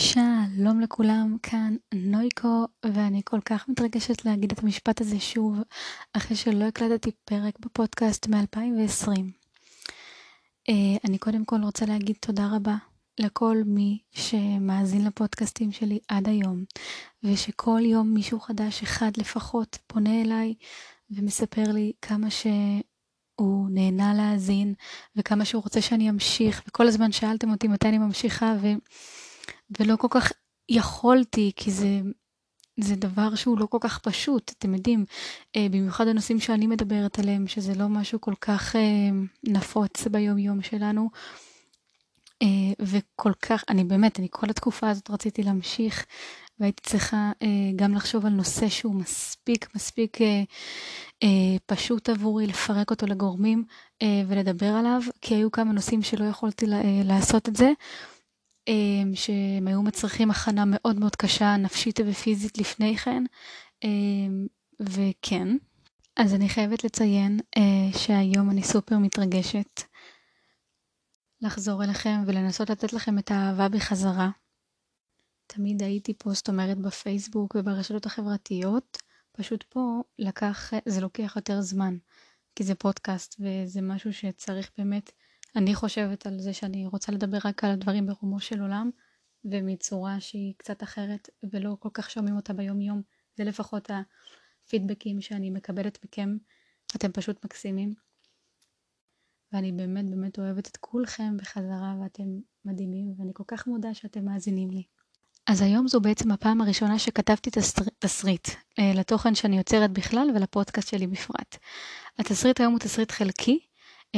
שלום לכולם, כאן נויקו, ואני כל כך מתרגשת להגיד את המשפט הזה שוב, אחרי שלא הקלטתי פרק בפודקאסט מ-2020. Uh, אני קודם כל רוצה להגיד תודה רבה לכל מי שמאזין לפודקאסטים שלי עד היום, ושכל יום מישהו חדש אחד לפחות פונה אליי ומספר לי כמה שהוא נהנה להאזין, וכמה שהוא רוצה שאני אמשיך, וכל הזמן שאלתם אותי מתי אני ממשיכה, ו... ולא כל כך יכולתי, כי זה, זה דבר שהוא לא כל כך פשוט, אתם יודעים, אה, במיוחד הנושאים שאני מדברת עליהם, שזה לא משהו כל כך אה, נפוץ ביום יום שלנו. אה, וכל כך, אני באמת, אני כל התקופה הזאת רציתי להמשיך, והייתי צריכה אה, גם לחשוב על נושא שהוא מספיק, מספיק אה, אה, פשוט עבורי, לפרק אותו לגורמים אה, ולדבר עליו, כי היו כמה נושאים שלא יכולתי אה, לעשות את זה. אמ, שהם היו מצריכים הכנה מאוד מאוד קשה, נפשית ופיזית לפני כן, אמ, וכן. אז אני חייבת לציין אה, שהיום אני סופר מתרגשת לחזור אליכם ולנסות לתת לכם את האהבה בחזרה. תמיד הייתי פה, זאת אומרת, בפייסבוק וברשתות החברתיות, פשוט פה לקח, זה לוקח יותר זמן, כי זה פודקאסט וזה משהו שצריך באמת אני חושבת על זה שאני רוצה לדבר רק על הדברים ברומו של עולם, ומצורה שהיא קצת אחרת, ולא כל כך שומעים אותה ביום יום. זה לפחות הפידבקים שאני מקבלת מכם. אתם פשוט מקסימים. ואני באמת באמת אוהבת את כולכם בחזרה, ואתם מדהימים, ואני כל כך מודה שאתם מאזינים לי. אז היום זו בעצם הפעם הראשונה שכתבתי תסריט אה, לתוכן שאני יוצרת בכלל ולפודקאסט שלי בפרט. התסריט היום הוא תסריט חלקי,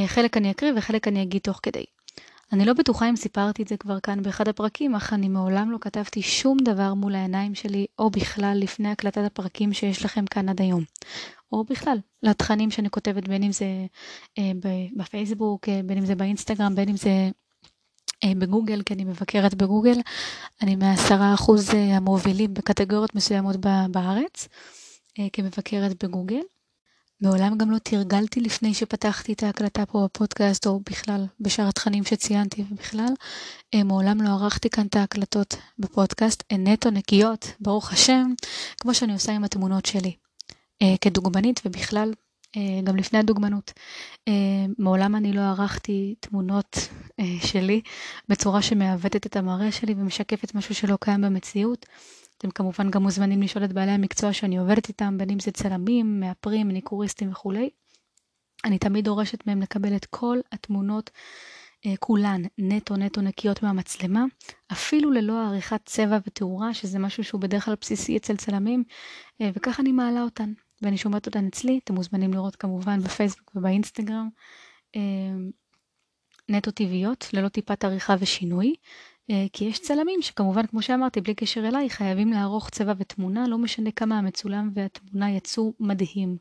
חלק אני אקריא וחלק אני אגיד תוך כדי. אני לא בטוחה אם סיפרתי את זה כבר כאן באחד הפרקים, אך אני מעולם לא כתבתי שום דבר מול העיניים שלי, או בכלל לפני הקלטת הפרקים שיש לכם כאן עד היום. או בכלל, לתכנים שאני כותבת, בין אם זה אה, בפייסבוק, אה, בין אם זה באינסטגרם, בין אם זה אה, בגוגל, כי אני מבקרת בגוגל. אני מהעשרה אחוז אה, המובילים בקטגוריות מסוימות בארץ, אה, כמבקרת בגוגל. מעולם גם לא תרגלתי לפני שפתחתי את ההקלטה פה בפודקאסט, או בכלל בשאר התכנים שציינתי ובכלל. אה, מעולם לא ערכתי כאן את ההקלטות בפודקאסט, הן נטו נקיות, ברוך השם, כמו שאני עושה עם התמונות שלי. אה, כדוגמנית ובכלל, אה, גם לפני הדוגמנות. מעולם אני לא ערכתי תמונות שלי בצורה שמעוותת את המראה שלי ומשקפת משהו שלא קיים במציאות. אתם כמובן גם מוזמנים לשאול את בעלי המקצוע שאני עובדת איתם, בין אם זה צלמים, מאפרים, ניקוריסטים וכולי. אני תמיד דורשת מהם לקבל את כל התמונות, אה, כולן נטו נטו נקיות מהמצלמה, אפילו ללא עריכת צבע ותאורה, שזה משהו שהוא בדרך כלל בסיסי אצל צלמים, אה, וככה אני מעלה אותן, ואני שומעת אותן אצלי, אתם מוזמנים לראות כמובן בפייסבוק ובאינסטגרם. אה, נטו טבעיות, ללא טיפת עריכה ושינוי. אה, כי יש צלמים שכמובן, כמו שאמרתי, בלי קשר אליי, חייבים לערוך צבע ותמונה, לא משנה כמה המצולם והתמונה יצאו מדהים.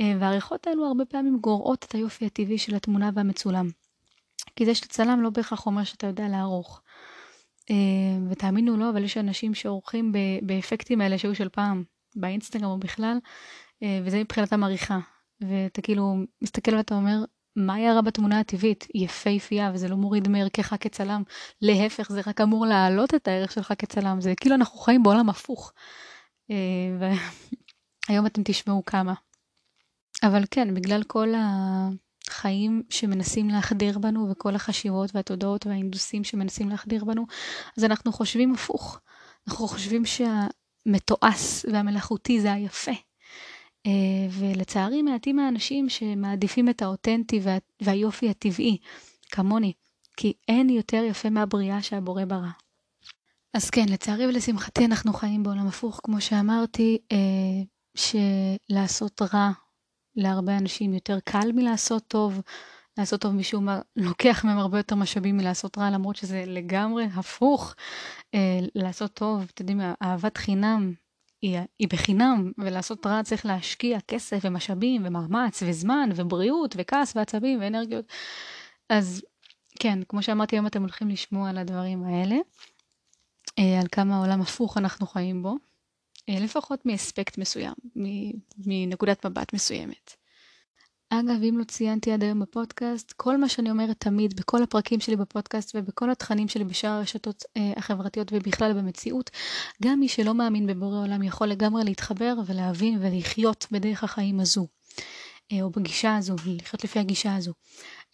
אה, והעריכות האלו הרבה פעמים גורעות את היופי הטבעי של התמונה והמצולם. כי זה שאתה צלם לא בהכרח אומר שאתה יודע לערוך. אה, ותאמינו לו, אבל יש אנשים שעורכים באפקטים האלה שהיו של פעם, באינסטגרם או בכלל, וזה מבחינתם עריכה. ואתה כאילו מסתכל ואתה אומר, מה רע בתמונה הטבעית? היא יפהפייה וזה לא מוריד מערכך כצלם. להפך, זה רק אמור להעלות את הערך שלך כצלם. זה כאילו אנחנו חיים בעולם הפוך. אה, והיום אתם תשמעו כמה. אבל כן, בגלל כל החיים שמנסים להחדיר בנו וכל החשיבות והתודעות וההינדוסים שמנסים להחדיר בנו, אז אנחנו חושבים הפוך. אנחנו חושבים שהמתועש והמלאכותי זה היפה. אה, ולצערי מעטים האנשים שמעדיפים את האותנטי וה, והיופי הטבעי, כמוני, כי אין יותר יפה מהבריאה שהבורא ברא. אז כן, לצערי ולשמחתי אנחנו חיים בעולם הפוך, כמו שאמרתי, אה, שלעשות רע להרבה אנשים יותר קל מלעשות טוב. לעשות טוב משום מה לוקח מהם הרבה יותר משאבים מלעשות רע, למרות שזה לגמרי הפוך. אה, לעשות טוב, אתם יודעים, אהבת חינם היא, היא בחינם, ולעשות רע צריך להשקיע כסף ומשאבים ומאמץ וזמן ובריאות וכעס ועצבים ואנרגיות. אז כן, כמו שאמרתי, היום אתם הולכים לשמוע על הדברים האלה, אה, על כמה עולם הפוך אנחנו חיים בו, אה, לפחות מאספקט מסוים, מנקודת מבט מסוימת. אגב, אם לא ציינתי עד היום בפודקאסט, כל מה שאני אומרת תמיד, בכל הפרקים שלי בפודקאסט ובכל התכנים שלי בשאר הרשתות אה, החברתיות ובכלל במציאות, גם מי שלא מאמין בבורא עולם יכול לגמרי להתחבר ולהבין ולחיות בדרך החיים הזו, אה, או בגישה הזו, לחיות לפי הגישה הזו.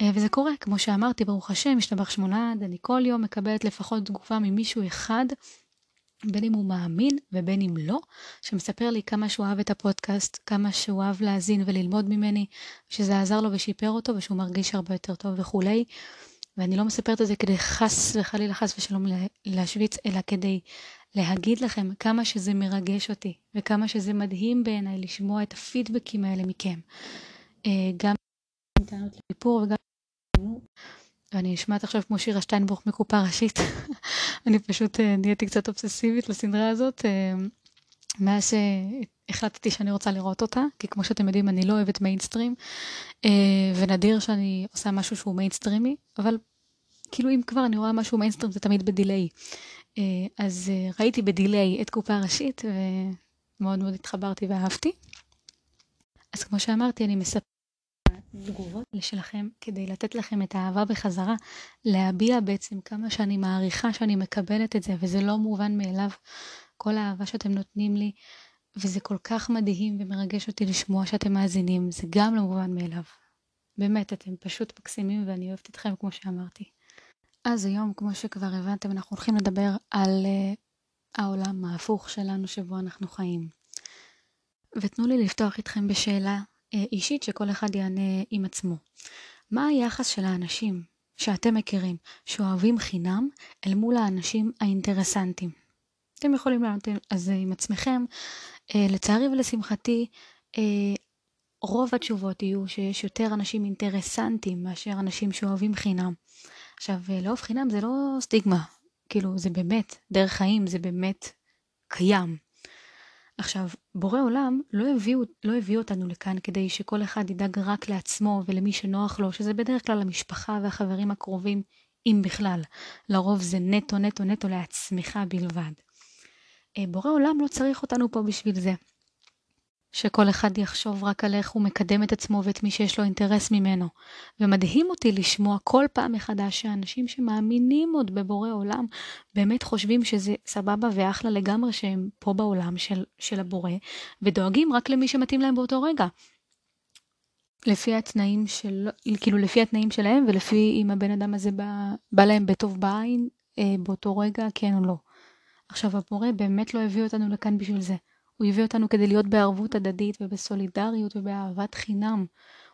אה, וזה קורה, כמו שאמרתי, ברוך השם, משתבח שמונה, אני כל יום מקבלת לפחות תגובה ממישהו אחד בין אם הוא מאמין ובין אם לא, שמספר לי כמה שהוא אהב את הפודקאסט, כמה שהוא אהב להאזין וללמוד ממני, שזה עזר לו ושיפר אותו ושהוא מרגיש הרבה יותר טוב וכולי. ואני לא מספרת את זה כדי חס וחלילה חס ושלום להשוויץ, אלא כדי להגיד לכם כמה שזה מרגש אותי, וכמה שזה מדהים בעיניי לשמוע את הפידבקים האלה מכם. אה, גם טענות לסיפור וגם... ואני נשמעת עכשיו כמו שירה שטיינבוך מקופה ראשית. אני פשוט אה, נהייתי קצת אובססיבית לסדרה הזאת, אה, מאז שהחלטתי שאני רוצה לראות אותה, כי כמו שאתם יודעים, אני לא אוהבת מיינסטרים, אה, ונדיר שאני עושה משהו שהוא מיינסטרימי, אבל כאילו אם כבר אני רואה משהו מיינסטרים זה תמיד ב delay. אז ראיתי ב delay את קופה ראשית, ומאוד מאוד התחברתי ואהבתי. אז כמו שאמרתי, אני מספרת התגובות שלכם כדי לתת לכם את האהבה בחזרה, להביע בעצם כמה שאני מעריכה שאני מקבלת את זה, וזה לא מובן מאליו, כל האהבה שאתם נותנים לי, וזה כל כך מדהים ומרגש אותי לשמוע שאתם מאזינים, זה גם לא מובן מאליו. באמת, אתם פשוט מקסימים ואני אוהבת אתכם כמו שאמרתי. אז היום, כמו שכבר הבנתם, אנחנו הולכים לדבר על uh, העולם ההפוך שלנו שבו אנחנו חיים. ותנו לי לפתוח איתכם בשאלה אישית שכל אחד יענה עם עצמו. מה היחס של האנשים שאתם מכירים שאוהבים חינם אל מול האנשים האינטרסנטים? אתם יכולים לענות על זה עם עצמכם. אה, לצערי ולשמחתי, אה, רוב התשובות יהיו שיש יותר אנשים אינטרסנטים מאשר אנשים שאוהבים חינם. עכשיו, לאהוב חינם זה לא סטיגמה, כאילו זה באמת דרך חיים, זה באמת קיים. עכשיו, בורא עולם לא הביא, לא הביא אותנו לכאן כדי שכל אחד ידאג רק לעצמו ולמי שנוח לו, שזה בדרך כלל המשפחה והחברים הקרובים, אם בכלל. לרוב זה נטו נטו נטו לעצמך בלבד. אה, בורא עולם לא צריך אותנו פה בשביל זה. שכל אחד יחשוב רק על איך הוא מקדם את עצמו ואת מי שיש לו אינטרס ממנו. ומדהים אותי לשמוע כל פעם מחדש שאנשים שמאמינים עוד בבורא עולם, באמת חושבים שזה סבבה ואחלה לגמרי שהם פה בעולם של, של הבורא, ודואגים רק למי שמתאים להם באותו רגע. לפי התנאים של, כאילו לפי התנאים שלהם ולפי אם הבן אדם הזה בא, בא להם בטוב בעין אה, באותו רגע, כן או לא. עכשיו הבורא באמת לא הביא אותנו לכאן בשביל זה. הוא הביא אותנו כדי להיות בערבות הדדית ובסולידריות ובאהבת חינם.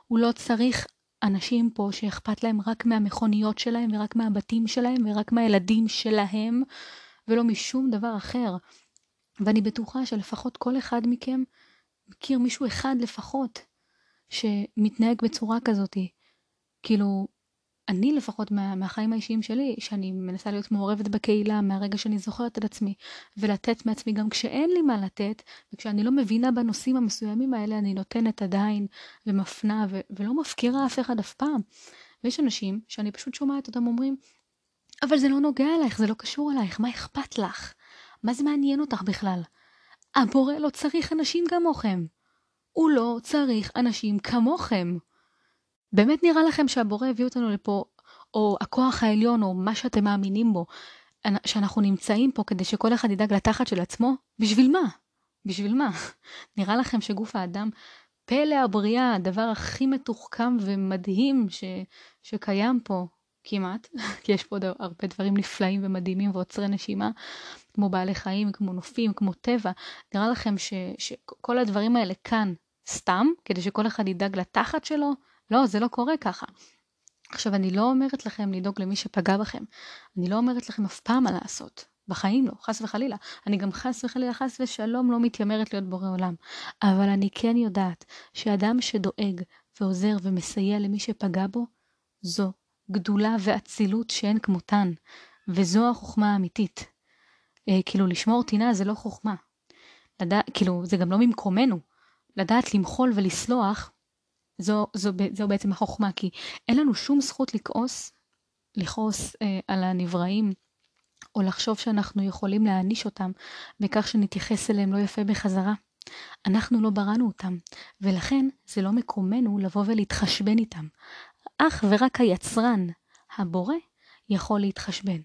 הוא לא צריך אנשים פה שאכפת להם רק מהמכוניות שלהם ורק מהבתים שלהם ורק מהילדים שלהם ולא משום דבר אחר. ואני בטוחה שלפחות כל אחד מכם מכיר מישהו אחד לפחות שמתנהג בצורה כזאתי. כאילו, אני לפחות מה, מהחיים האישיים שלי, שאני מנסה להיות מעורבת בקהילה מהרגע שאני זוכרת את עצמי, ולתת מעצמי גם כשאין לי מה לתת, וכשאני לא מבינה בנושאים המסוימים האלה, אני נותנת עדיין, ומפנה, ו- ולא מפקירה אף אחד אף פעם. ויש אנשים שאני פשוט שומעת אותם אומרים, אבל זה לא נוגע אלייך, זה לא קשור אלייך, מה אכפת לך? מה זה מעניין אותך בכלל? הבורא לא צריך אנשים כמוכם. הוא לא צריך אנשים כמוכם. באמת נראה לכם שהבורא הביא אותנו לפה, או הכוח העליון, או מה שאתם מאמינים בו, שאנחנו נמצאים פה כדי שכל אחד ידאג לתחת של עצמו? בשביל מה? בשביל מה? נראה לכם שגוף האדם, פלא הבריאה, הדבר הכי מתוחכם ומדהים ש, שקיים פה, כמעט, כי יש פה עוד הרבה דברים נפלאים ומדהימים ועוצרי נשימה, כמו בעלי חיים, כמו נופים, כמו טבע. נראה לכם ש, שכל הדברים האלה כאן סתם, כדי שכל אחד ידאג לתחת שלו? לא, זה לא קורה ככה. עכשיו, אני לא אומרת לכם לדאוג למי שפגע בכם. אני לא אומרת לכם אף פעם מה לעשות. בחיים לא, חס וחלילה. אני גם חס וחלילה, חס ושלום, לא מתיימרת להיות בורא עולם. אבל אני כן יודעת שאדם שדואג ועוזר ומסייע למי שפגע בו, זו גדולה ואצילות שאין כמותן. וזו החוכמה האמיתית. אה, כאילו, לשמור טינה זה לא חוכמה. לדע, כאילו, זה גם לא ממקומנו. לדעת למחול ולסלוח זו, זו, זו בעצם החוכמה, כי אין לנו שום זכות לכעוס, לכעוס אה, על הנבראים, או לחשוב שאנחנו יכולים להעניש אותם בכך שנתייחס אליהם לא יפה בחזרה. אנחנו לא בראנו אותם, ולכן זה לא מקומנו לבוא ולהתחשבן איתם. אך ורק היצרן, הבורא, יכול להתחשבן.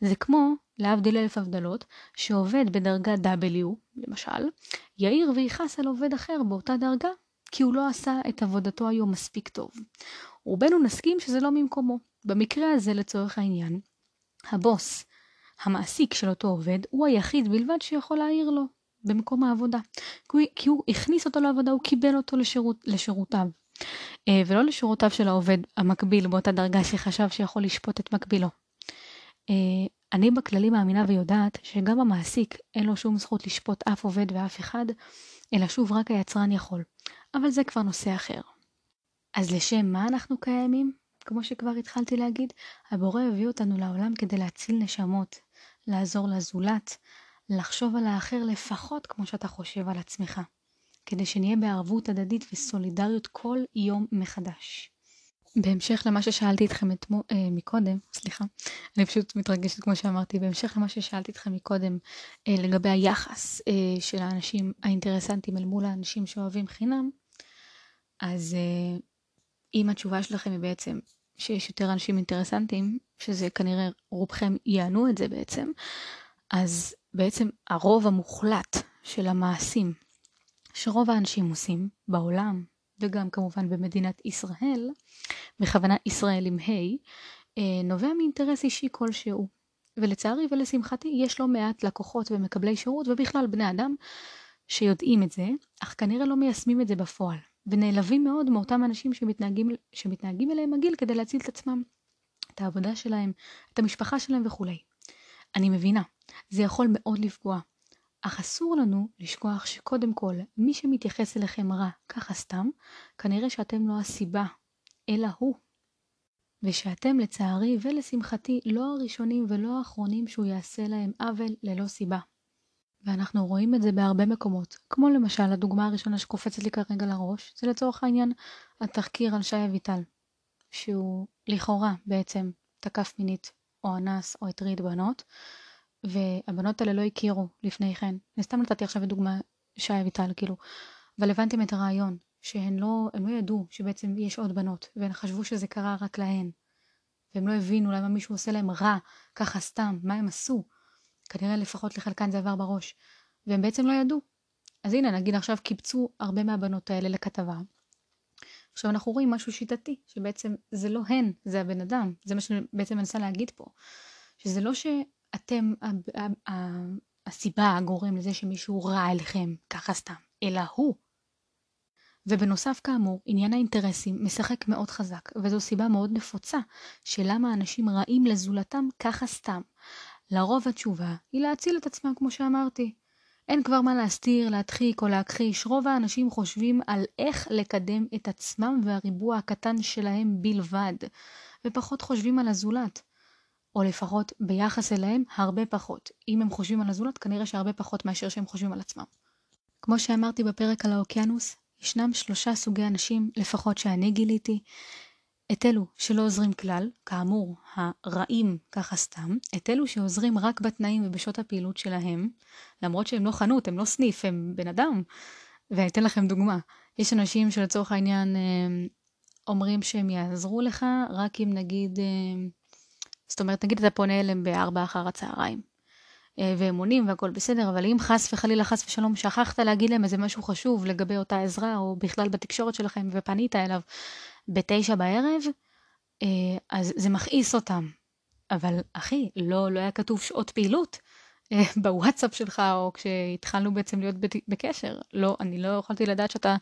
זה כמו, להבדיל אלף הבדלות, שעובד בדרגה W, למשל, יאיר ויכעס על עובד אחר באותה דרגה, כי הוא לא עשה את עבודתו היום מספיק טוב. רובנו נסכים שזה לא ממקומו. במקרה הזה, לצורך העניין, הבוס, המעסיק של אותו עובד, הוא היחיד בלבד שיכול להעיר לו במקום העבודה. כי הוא, הכניס אותו לעבודה, הוא קיבל אותו לשירות, לשורותיו. אה, ולא לשורותיו של העובד המקביל באותה דרגה שחשב שיכול לשפוט את מקבילו. אה, אני בכללי מאמינה ויודעת שגם המעסיק אין לו שום זכות לשפוט אף עובד ואף אחד, אלא שוב רק היצרן יכול. אבל זה כבר נושא אחר. אז לשם מה אנחנו קיימים? כמו שכבר התחלתי להגיד, הבורא הביא אותנו לעולם כדי להציל נשמות, לעזור לזולת, לחשוב על האחר לפחות כמו שאתה חושב על עצמך, כדי שנהיה בערבות הדדית וסולידריות כל יום מחדש. בהמשך למה ששאלתי אתכם אתמו, אה, מקודם, סליחה, אני פשוט מתרגשת כמו שאמרתי, בהמשך למה ששאלתי אתכם מקודם אה, לגבי היחס אה, של האנשים האינטרסנטים אל מול האנשים שאוהבים חינם, אז אה, אם התשובה שלכם היא בעצם שיש יותר אנשים אינטרסנטים, שזה כנראה רובכם יענו את זה בעצם, אז בעצם הרוב המוחלט של המעשים שרוב האנשים עושים בעולם, וגם כמובן במדינת ישראל, בכוונה ישראל עם ה', אה, נובע מאינטרס אישי כלשהו. ולצערי ולשמחתי יש לא מעט לקוחות ומקבלי שירות ובכלל בני אדם שיודעים את זה, אך כנראה לא מיישמים את זה בפועל. ונעלבים מאוד מאותם אנשים שמתנהגים, שמתנהגים אליהם מגעיל כדי להציל את עצמם, את העבודה שלהם, את המשפחה שלהם וכולי. אני מבינה, זה יכול מאוד לפגוע, אך אסור לנו לשכוח שקודם כל, מי שמתייחס אליכם רע ככה סתם, כנראה שאתם לא הסיבה, אלא הוא. ושאתם לצערי ולשמחתי לא הראשונים ולא האחרונים שהוא יעשה להם עוול ללא סיבה. ואנחנו רואים את זה בהרבה מקומות, כמו למשל הדוגמה הראשונה שקופצת לי כרגע לראש, זה לצורך העניין התחקיר על שי אביטל, שהוא לכאורה בעצם תקף מינית או אנס או הטריד בנות, והבנות האלה לא הכירו לפני כן. אני סתם נתתי עכשיו דוגמה שי אביטל, כאילו, אבל הבנתם את הרעיון, שהן לא, הם לא ידעו שבעצם יש עוד בנות, והן חשבו שזה קרה רק להן. והם לא הבינו למה מישהו עושה להם רע, ככה סתם, מה הם עשו. כנראה לפחות לחלקן זה עבר בראש. והם בעצם לא ידעו. אז הנה, נגיד עכשיו קיבצו הרבה מהבנות האלה לכתבה. עכשיו אנחנו רואים משהו שיטתי, שבעצם זה לא הן, זה הבן אדם. זה מה שאני בעצם מנסה להגיד פה. שזה לא שאתם הסיבה, הגורם לזה שמישהו רע אליכם, ככה סתם, אלא הוא. ובנוסף כאמור, עניין האינטרסים משחק מאוד חזק, וזו סיבה מאוד נפוצה של למה אנשים רעים לזולתם ככה סתם. לרוב התשובה היא להציל את עצמם כמו שאמרתי. אין כבר מה להסתיר, להדחיק או להכחיש, רוב האנשים חושבים על איך לקדם את עצמם והריבוע הקטן שלהם בלבד, ופחות חושבים על הזולת. או לפחות ביחס אליהם הרבה פחות. אם הם חושבים על הזולת, כנראה שהרבה פחות מאשר שהם חושבים על עצמם. כמו שאמרתי בפרק על האוקיינוס, ישנם שלושה סוגי אנשים, לפחות שאני גיליתי, את אלו שלא עוזרים כלל, כאמור, הרעים ככה סתם, את אלו שעוזרים רק בתנאים ובשעות הפעילות שלהם, למרות שהם לא חנות, הם לא סניף, הם בן אדם. ואני אתן לכם דוגמה. יש אנשים שלצורך העניין אה, אומרים שהם יעזרו לך, רק אם נגיד, אה, זאת אומרת, נגיד אתה פונה אליהם בארבע אחר הצהריים. אה, והם עונים והכל בסדר, אבל אם חס וחלילה, חס ושלום, שכחת להגיד להם איזה משהו חשוב לגבי אותה עזרה, או בכלל בתקשורת שלכם, ופנית אליו בתשע בערב, אה, אז זה מכעיס אותם. אבל אחי, לא, לא היה כתוב שעות פעילות אה, בוואטסאפ שלך, או כשהתחלנו בעצם להיות בקשר. לא, אני לא יכולתי לדעת שאתה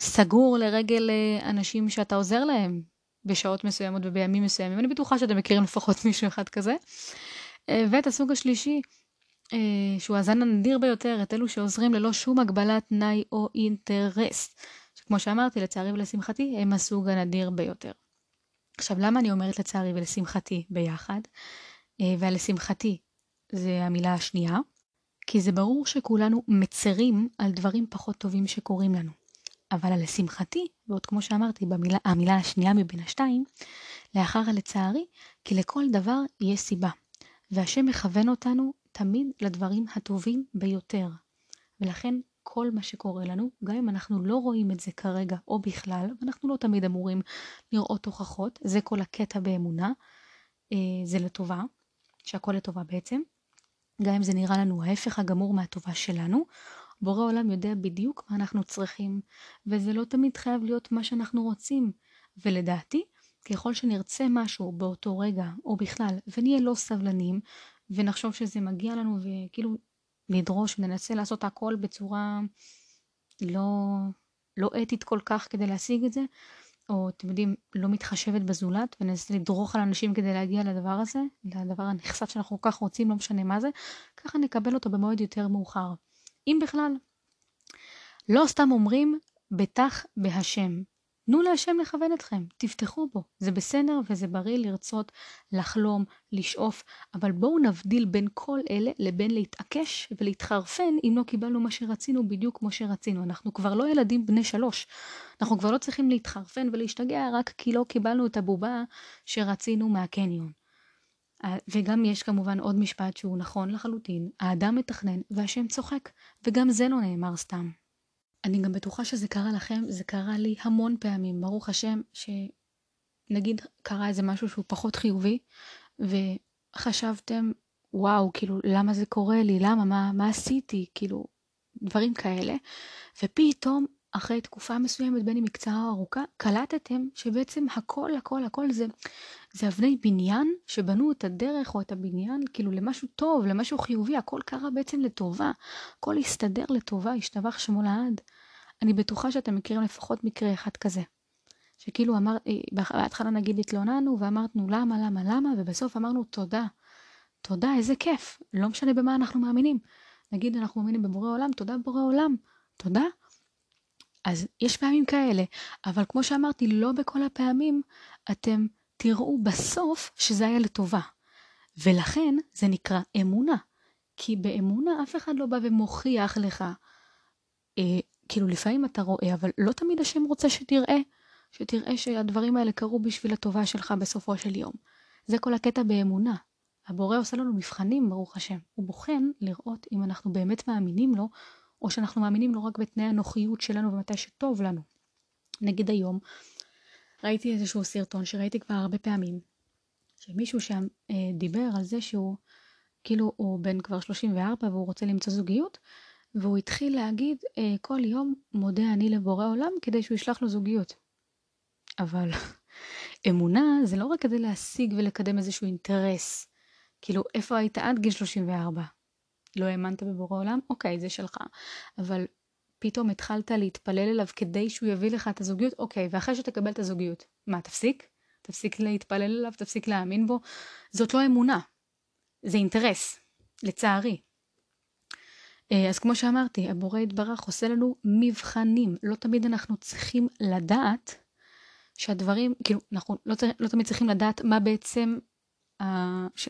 סגור לרגל אנשים שאתה עוזר להם בשעות מסוימות ובימים מסוימים. אני בטוחה שאתם מכירים לפחות מישהו אחד כזה. ואת הסוג השלישי, אה, שהוא הזן הנדיר ביותר, את אלו שעוזרים ללא שום הגבלת תנאי או אינטרס. שכמו שאמרתי, לצערי ולשמחתי, הם הסוג הנדיר ביותר. עכשיו, למה אני אומרת לצערי ולשמחתי ביחד? אה, והלשמחתי זה המילה השנייה, כי זה ברור שכולנו מצרים על דברים פחות טובים שקורים לנו. אבל הלשמחתי, ועוד כמו שאמרתי, במילה, המילה השנייה מבין השתיים, לאחר הלצערי, כי לכל דבר יש סיבה. והשם מכוון אותנו תמיד לדברים הטובים ביותר. ולכן כל מה שקורה לנו, גם אם אנחנו לא רואים את זה כרגע או בכלל, ואנחנו לא תמיד אמורים לראות הוכחות, זה כל הקטע באמונה, אה, זה לטובה, שהכל לטובה בעצם. גם אם זה נראה לנו ההפך הגמור מהטובה שלנו, בורא עולם יודע בדיוק מה אנחנו צריכים, וזה לא תמיד חייב להיות מה שאנחנו רוצים. ולדעתי, ככל שנרצה משהו באותו רגע, או בכלל, ונהיה לא סבלנים, ונחשוב שזה מגיע לנו, וכאילו נדרוש וננסה לעשות הכל בצורה לא, לא אתית כל כך כדי להשיג את זה, או אתם יודעים, לא מתחשבת בזולת, וננסה לדרוך על אנשים כדי להגיע לדבר הזה, לדבר הנחשף שאנחנו כל כך רוצים, לא משנה מה זה, ככה נקבל אותו במועד יותר מאוחר. אם בכלל. לא סתם אומרים, בטח בהשם. תנו להשם לכוון אתכם, תפתחו בו. זה בסדר וזה בריא לרצות, לחלום, לשאוף, אבל בואו נבדיל בין כל אלה לבין להתעקש ולהתחרפן אם לא קיבלנו מה שרצינו בדיוק כמו שרצינו. אנחנו כבר לא ילדים בני שלוש. אנחנו כבר לא צריכים להתחרפן ולהשתגע רק כי לא קיבלנו את הבובה שרצינו מהקניון. וגם יש כמובן עוד משפט שהוא נכון לחלוטין, האדם מתכנן והשם צוחק, וגם זה לא נאמר סתם. אני גם בטוחה שזה קרה לכם, זה קרה לי המון פעמים, ברוך השם, שנגיד קרה איזה משהו שהוא פחות חיובי, וחשבתם, וואו, כאילו, למה זה קורה לי? למה? מה, מה עשיתי? כאילו, דברים כאלה. ופתאום, אחרי תקופה מסוימת, בין אם היא קצרה או ארוכה, קלטתם שבעצם הכל, הכל, הכל זה, זה אבני בניין שבנו את הדרך או את הבניין, כאילו, למשהו טוב, למשהו חיובי, הכל קרה בעצם לטובה. הכל הסתדר לטובה, השתבח שמו לעד. אני בטוחה שאתם מכירים לפחות מקרה אחד כזה. שכאילו אמר, אה, בהתחלה נגיד התלוננו ואמרנו למה, למה, למה, ובסוף אמרנו תודה. תודה, איזה כיף. לא משנה במה אנחנו מאמינים. נגיד אנחנו מאמינים בבורא עולם, תודה בורא עולם. תודה. אז יש פעמים כאלה, אבל כמו שאמרתי, לא בכל הפעמים אתם תראו בסוף שזה היה לטובה. ולכן זה נקרא אמונה. כי באמונה אף אחד לא בא ומוכיח לך אה, כאילו לפעמים אתה רואה, אבל לא תמיד השם רוצה שתראה, שתראה שהדברים האלה קרו בשביל הטובה שלך בסופו של יום. זה כל הקטע באמונה. הבורא עושה לנו מבחנים, ברוך השם. הוא בוחן לראות אם אנחנו באמת מאמינים לו, או שאנחנו מאמינים לו רק בתנאי הנוחיות שלנו ומתי שטוב לנו. נגיד היום, ראיתי איזשהו סרטון שראיתי כבר הרבה פעמים, שמישהו שם אה, דיבר על זה שהוא, כאילו הוא בן כבר 34 והוא רוצה למצוא זוגיות, והוא התחיל להגיד אה, כל יום מודה אני לבורא עולם כדי שהוא ישלח לו זוגיות. אבל אמונה זה לא רק כדי להשיג ולקדם איזשהו אינטרס. כאילו, איפה היית עד גיל 34? לא האמנת בבורא עולם? אוקיי, זה שלך. אבל פתאום התחלת להתפלל אליו כדי שהוא יביא לך את הזוגיות? אוקיי, ואחרי שתקבל את הזוגיות, מה, תפסיק? תפסיק להתפלל אליו? תפסיק להאמין בו? זאת לא אמונה. זה אינטרס, לצערי. אה, אז כמו שאמרתי, הבורא יתברך עושה לנו מבחנים. לא תמיד אנחנו צריכים לדעת שהדברים, כאילו, אנחנו לא, לא תמיד צריכים לדעת מה בעצם ה, ש,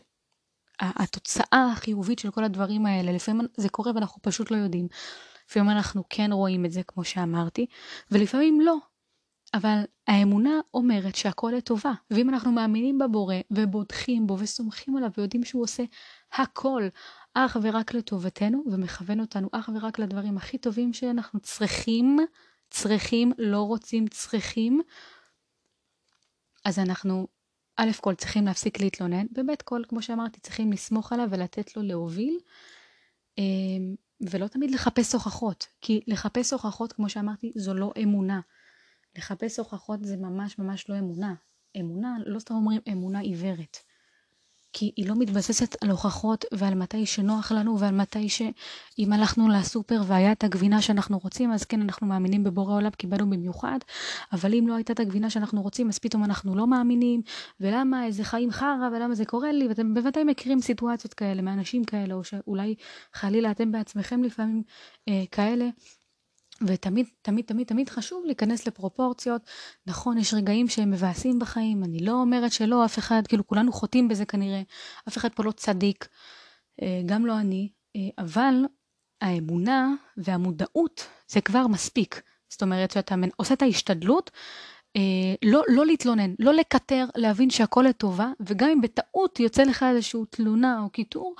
התוצאה החיובית של כל הדברים האלה. לפעמים זה קורה ואנחנו פשוט לא יודעים. לפעמים אנחנו כן רואים את זה, כמו שאמרתי, ולפעמים לא. אבל האמונה אומרת שהכל לטובה, ואם אנחנו מאמינים בבורא ובוטחים בו וסומכים עליו ויודעים שהוא עושה הכל אך ורק לטובתנו ומכוון אותנו אך ורק לדברים הכי טובים שאנחנו צריכים, צריכים, לא רוצים, צריכים, אז אנחנו א' כל צריכים להפסיק להתלונן, וב' כל, כמו שאמרתי, צריכים לסמוך עליו ולתת לו להוביל, אמ, ולא תמיד לחפש הוכחות, כי לחפש הוכחות, כמו שאמרתי, זו לא אמונה. לחפש הוכחות זה ממש ממש לא אמונה. אמונה, לא סתם אומרים אמונה עיוורת. כי היא לא מתבססת על הוכחות ועל מתי שנוח לנו ועל מתי שאם הלכנו לסופר והיה את הגבינה שאנחנו רוצים אז כן אנחנו מאמינים בבורא עולם כי באנו במיוחד. אבל אם לא הייתה את הגבינה שאנחנו רוצים אז פתאום אנחנו לא מאמינים. ולמה איזה חיים חרא ולמה זה קורה לי? ואתם בוודאי מכירים סיטואציות כאלה מאנשים כאלה או שאולי חלילה אתם בעצמכם לפעמים אה, כאלה ותמיד, תמיד, תמיד, תמיד חשוב להיכנס לפרופורציות. נכון, יש רגעים שהם מבאסים בחיים, אני לא אומרת שלא, אף אחד, כאילו כולנו חוטאים בזה כנראה, אף אחד פה לא צדיק, אה, גם לא אני, אה, אבל האמונה והמודעות זה כבר מספיק. זאת אומרת שאתה עושה את ההשתדלות, אה, לא, לא להתלונן, לא לקטר, להבין שהכל לטובה, וגם אם בטעות יוצא לך איזושהי תלונה או קיטור,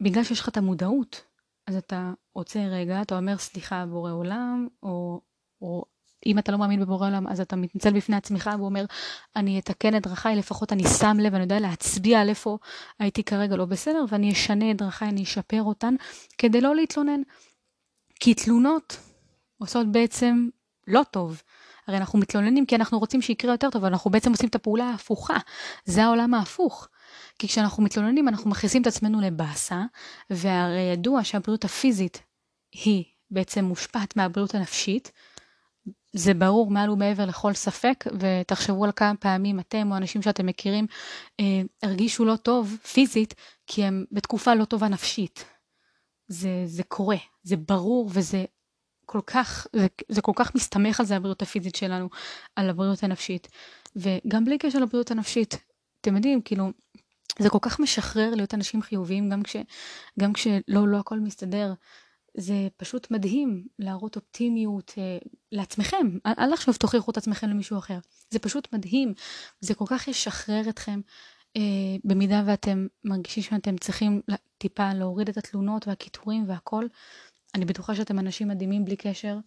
בגלל שיש לך את המודעות, אז אתה עוצר רגע, אתה אומר סליחה בורא עולם, או, או אם אתה לא מאמין בבורא עולם, אז אתה מתנצל בפני עצמך ואומר, אני אתקן את דרכיי, לפחות אני שם לב, אני יודע להצביע על איפה הייתי כרגע לא בסדר, ואני אשנה את דרכיי, אני אשפר אותן, כדי לא להתלונן. כי תלונות עושות בעצם לא טוב. הרי אנחנו מתלוננים כי אנחנו רוצים שיקרה יותר טוב, אבל אנחנו בעצם עושים את הפעולה ההפוכה. זה העולם ההפוך. כי כשאנחנו מתלוננים, אנחנו מכניסים את עצמנו לבאסה, והרי ידוע שהבריאות הפיזית היא בעצם מושפעת מהבריאות הנפשית. זה ברור מעל ומעבר לכל ספק, ותחשבו על כמה פעמים אתם או אנשים שאתם מכירים אה, הרגישו לא טוב פיזית, כי הם בתקופה לא טובה נפשית. זה, זה קורה, זה ברור וזה כל כך, זה, זה כל כך מסתמך על זה הבריאות הפיזית שלנו, על הבריאות הנפשית. וגם בלי קשר לבריאות הנפשית, אתם יודעים, כאילו, זה כל כך משחרר להיות אנשים חיוביים, גם, כש, גם כשלא, לא הכל מסתדר. זה פשוט מדהים להראות אופטימיות אה, לעצמכם. אל, אל עכשיו תוכיחו את עצמכם למישהו אחר. זה פשוט מדהים. זה כל כך ישחרר אתכם אה, במידה ואתם מרגישים שאתם צריכים טיפה להוריד את התלונות והקיטורים והכל. אני בטוחה שאתם אנשים מדהימים בלי קשר,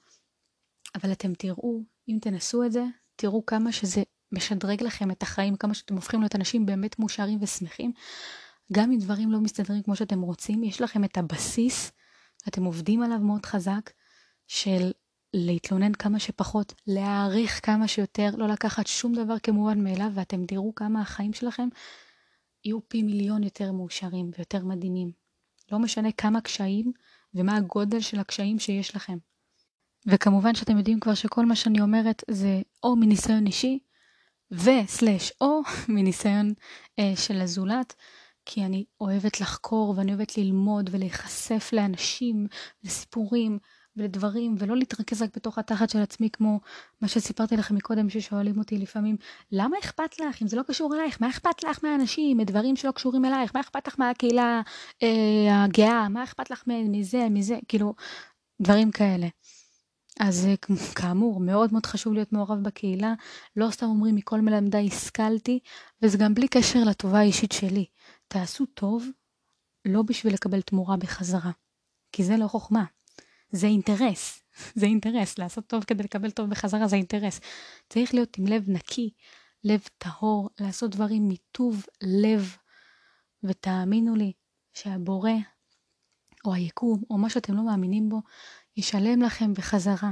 אבל אתם תראו, אם תנסו את זה, תראו כמה שזה משדרג לכם את החיים, כמה שאתם הופכים להיות אנשים באמת מאושרים ושמחים. גם אם דברים לא מסתדרים כמו שאתם רוצים, יש לכם את הבסיס, אתם עובדים עליו מאוד חזק, של להתלונן כמה שפחות, להעריך כמה שיותר, לא לקחת שום דבר כמובן מאליו, ואתם תראו כמה החיים שלכם יהיו פי מיליון יותר מאושרים ויותר מדהימים. לא משנה כמה קשיים ומה הגודל של הקשיים שיש לכם. וכמובן שאתם יודעים כבר שכל מה שאני אומרת זה או מניסיון אישי, וסלש או מניסיון אה, של הזולת, כי אני אוהבת לחקור ואני אוהבת ללמוד ולהיחשף לאנשים, לסיפורים ולדברים, ולא להתרכז רק בתוך התחת של עצמי, כמו מה שסיפרתי לכם מקודם, ששואלים אותי לפעמים, למה אכפת לך? אם זה לא קשור אלייך, מה אכפת לך מהאנשים, מדברים שלא קשורים אלייך? מה אכפת לך מהקהילה אה, הגאה? מה אכפת לך מזה, מזה? כאילו, דברים כאלה. אז אה, כאמור, מאוד מאוד חשוב להיות מעורב בקהילה. לא סתם אומרים, מכל מלמדי השכלתי, וזה גם בלי קשר לטובה האישית שלי. תעשו טוב לא בשביל לקבל תמורה בחזרה, כי זה לא חוכמה. זה אינטרס, זה אינטרס, לעשות טוב כדי לקבל טוב בחזרה זה אינטרס. צריך להיות עם לב נקי, לב טהור, לעשות דברים מטוב לב, ותאמינו לי שהבורא, או היקום, או מה שאתם לא מאמינים בו, ישלם לכם בחזרה.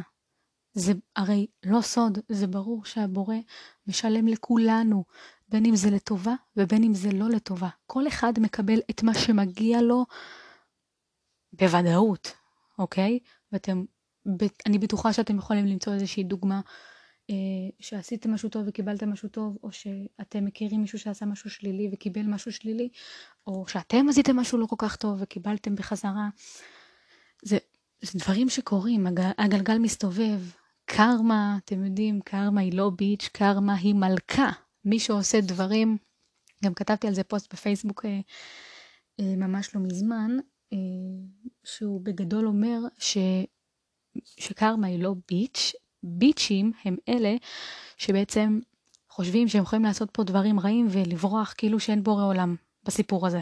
זה הרי לא סוד, זה ברור שהבורא משלם לכולנו, בין אם זה לטובה ובין אם זה לא לטובה. כל אחד מקבל את מה שמגיע לו בוודאות. אוקיי? ואתם, אני בטוחה שאתם יכולים למצוא איזושהי דוגמה אה, שעשיתם משהו טוב וקיבלתם משהו טוב, או שאתם מכירים מישהו שעשה משהו שלילי וקיבל משהו שלילי, או שאתם עשיתם משהו לא כל כך טוב וקיבלתם בחזרה. זה, דברים שקורים, הגל, הגלגל מסתובב. קרמה, אתם יודעים, קרמה היא לא ביץ', קרמה היא מלכה. מי שעושה דברים, גם כתבתי על זה פוסט בפייסבוק אה, אה, ממש לא מזמן, אה, שהוא בגדול אומר ש... שקרמה היא לא ביץ', ביצ'ים הם אלה שבעצם חושבים שהם יכולים לעשות פה דברים רעים ולברוח כאילו שאין בורא עולם בסיפור הזה.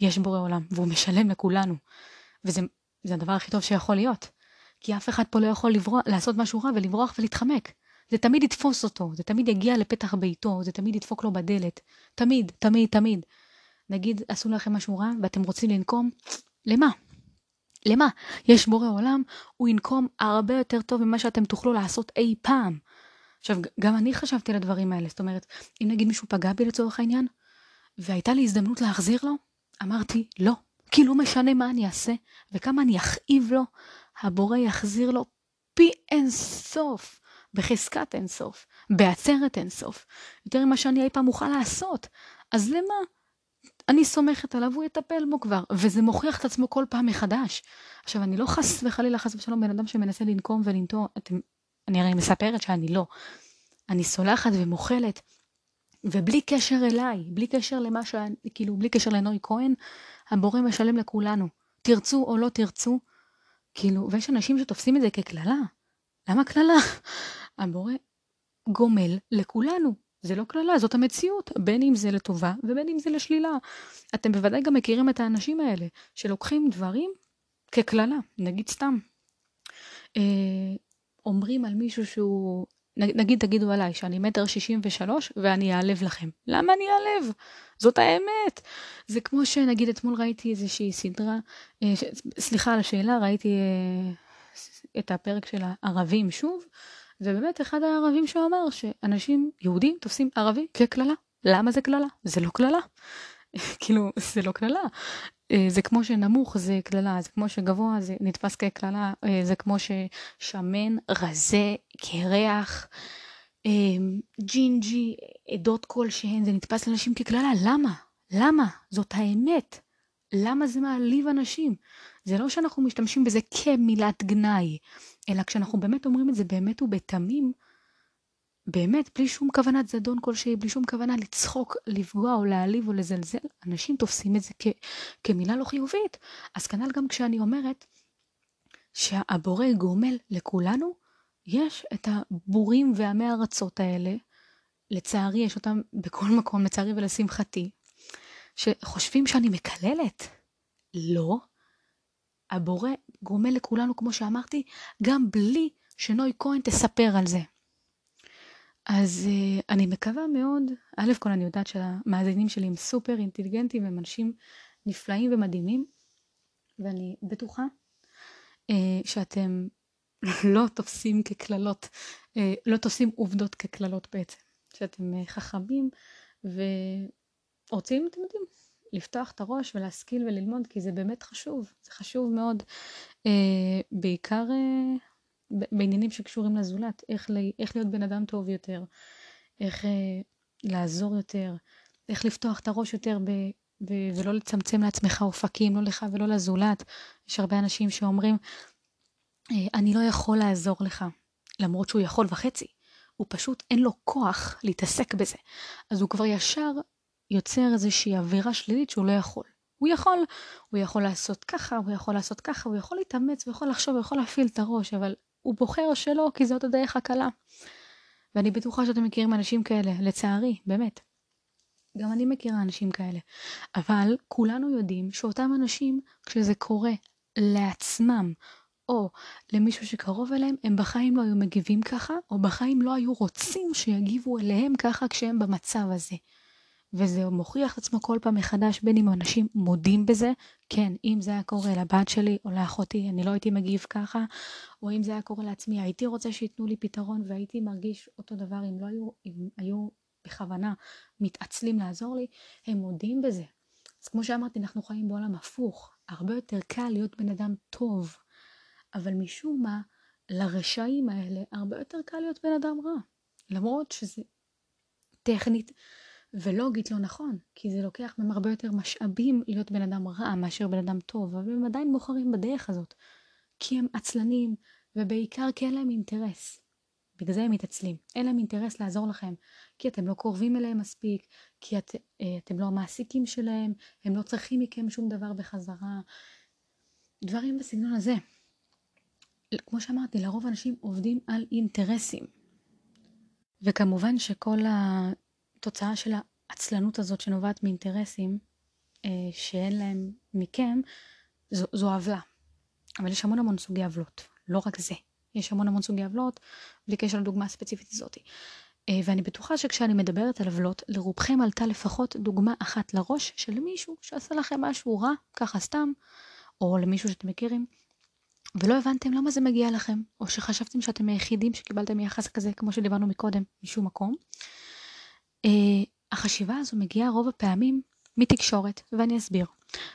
יש בורא עולם, והוא משלם לכולנו. וזה הדבר הכי טוב שיכול להיות. כי אף אחד פה לא יכול לברוח, לעשות משהו רע ולברוח ולהתחמק. זה תמיד יתפוס אותו, זה תמיד יגיע לפתח ביתו, זה תמיד ידפוק לו בדלת. תמיד, תמיד, תמיד. נגיד, עשו לכם משהו רע ואתם רוצים לנקום, למה? למה? יש בורא עולם, הוא ינקום הרבה יותר טוב ממה שאתם תוכלו לעשות אי פעם. עכשיו, גם אני חשבתי על הדברים האלה, זאת אומרת, אם נגיד מישהו פגע בי לצורך העניין, והייתה לי הזדמנות להחזיר לו, אמרתי, לא. כי לא משנה מה אני אעשה, וכמה אני אכאיב לו, הבורא יחזיר לו פי אין סוף, בחזקת אין סוף, בעצרת אין סוף, יותר ממה שאני אי פעם אוכל לעשות. אז למה? אני סומכת עליו, הוא יטפל בו כבר, וזה מוכיח את עצמו כל פעם מחדש. עכשיו, אני לא חס וחלילה, חס ושלום, בן אדם שמנסה לנקום ולנטוע, אתם, אני הרי מספרת שאני לא. אני סולחת ומוחלת, ובלי קשר אליי, בלי קשר למה ש... כאילו, בלי קשר לנוי כהן, הבורא משלם לכולנו. תרצו או לא תרצו, כאילו, ויש אנשים שתופסים את זה כקללה. למה קללה? הבורא גומל לכולנו. זה לא קללה, זאת המציאות, בין אם זה לטובה ובין אם זה לשלילה. אתם בוודאי גם מכירים את האנשים האלה, שלוקחים דברים כקללה, נגיד סתם. אה, אומרים על מישהו שהוא, נגיד תגידו עליי שאני מטר שישים ושלוש ואני אעלב לכם. למה אני אעלב? זאת האמת. זה כמו שנגיד אתמול ראיתי איזושהי סדרה, אה. סליחה על השאלה, ראיתי אה, את הפרק של הערבים שוב, ובאמת אחד הערבים שאמר שאנשים יהודים תופסים ערבי כקללה. למה זה קללה? זה לא קללה. כאילו, זה לא קללה. אה, זה כמו שנמוך זה קללה, זה כמו שגבוה זה נתפס כקללה, אה, זה כמו ששמן, רזה, קרח, אה, ג'ינג'י, עדות כלשהן, זה נתפס לאנשים כקללה. למה? למה? זאת האמת. למה זה מעליב אנשים? זה לא שאנחנו משתמשים בזה כמילת גנאי, אלא כשאנחנו באמת אומרים את זה באמת ובתמים, באמת, בלי שום כוונת זדון כלשהי, בלי שום כוונה לצחוק, לפגוע או להעליב או לזלזל, אנשים תופסים את זה כ- כמילה לא חיובית. אז כנ"ל גם כשאני אומרת שהבורא גומל לכולנו, יש את הבורים ועמי הארצות האלה, לצערי יש אותם בכל מקום, לצערי ולשמחתי, שחושבים שאני מקללת. לא. הבורא גומל לכולנו, כמו שאמרתי, גם בלי שנוי כהן תספר על זה. אז uh, אני מקווה מאוד, א' כל אני יודעת שהמאזינים שלי הם סופר אינטליגנטים והם אנשים נפלאים ומדהימים, ואני בטוחה uh, שאתם לא תופסים כקללות, uh, לא תופסים עובדות כקללות בעצם, שאתם חכמים ורוצים, אתם יודעים, לפתוח את הראש ולהשכיל וללמוד, כי זה באמת חשוב, זה חשוב מאוד, בעיקר בעניינים שקשורים לזולת, איך, לי, איך להיות בן אדם טוב יותר, איך אה, לעזור יותר, איך לפתוח את הראש יותר ב, ב, ולא לצמצם לעצמך אופקים, לא לך ולא לזולת. יש הרבה אנשים שאומרים, אה, אני לא יכול לעזור לך, למרות שהוא יכול וחצי. הוא פשוט אין לו כוח להתעסק בזה. אז הוא כבר ישר יוצר איזושהי אווירה שלילית שהוא לא יכול. הוא יכול, הוא יכול לעשות ככה, הוא יכול לעשות ככה, הוא יכול להתאמץ, הוא יכול לחשוב, הוא יכול להפעיל את הראש, אבל הוא בוחר שלא, כי זאת הדרך הקלה. ואני בטוחה שאתם מכירים אנשים כאלה, לצערי, באמת. גם אני מכירה אנשים כאלה. אבל כולנו יודעים שאותם אנשים, כשזה קורה לעצמם, או למישהו שקרוב אליהם, הם בחיים לא היו מגיבים ככה, או בחיים לא היו רוצים שיגיבו אליהם ככה כשהם במצב הזה. וזה מוכיח את עצמו כל פעם מחדש, בין אם אנשים מודים בזה, כן, אם זה היה קורה לבת שלי או לאחותי, אני לא הייתי מגיב ככה, או אם זה היה קורה לעצמי, הייתי רוצה שייתנו לי פתרון והייתי מרגיש אותו דבר אם לא היו, אם היו בכוונה מתעצלים לעזור לי, הם מודים בזה. אז כמו שאמרתי, אנחנו חיים בעולם הפוך, הרבה יותר קל להיות בן אדם טוב, אבל משום מה, לרשעים האלה הרבה יותר קל להיות בן אדם רע, למרות שזה טכנית ולוגית לא נכון, כי זה לוקח מהם הרבה יותר משאבים להיות בן אדם רע מאשר בן אדם טוב, אבל הם עדיין בוחרים בדרך הזאת, כי הם עצלנים, ובעיקר כי אין להם אינטרס. בגלל זה הם מתעצלים. אין להם אינטרס לעזור לכם, כי אתם לא קרובים אליהם מספיק, כי את, אה, אתם לא המעסיקים שלהם, הם לא צריכים מכם שום דבר בחזרה. דברים בסגנון הזה. כמו שאמרתי, לרוב אנשים עובדים על אינטרסים. וכמובן שכל התוצאה של העצלנות הזאת שנובעת מאינטרסים אה, שאין להם מכם, זו עוולה. אבל יש המון המון סוגי עוולות, לא רק זה. יש המון המון סוגי עוולות, בלי קשר לדוגמה הספציפית הזאת. אה, ואני בטוחה שכשאני מדברת על עוולות, לרובכם עלתה לפחות דוגמה אחת לראש של מישהו שעשה לכם משהו רע, ככה סתם, או למישהו שאתם מכירים, ולא הבנתם למה זה מגיע לכם, או שחשבתם שאתם היחידים שקיבלתם יחס כזה, כמו שדיברנו מקודם, משום מקום. Uh, החשיבה הזו מגיעה רוב הפעמים מתקשורת, ואני אסביר.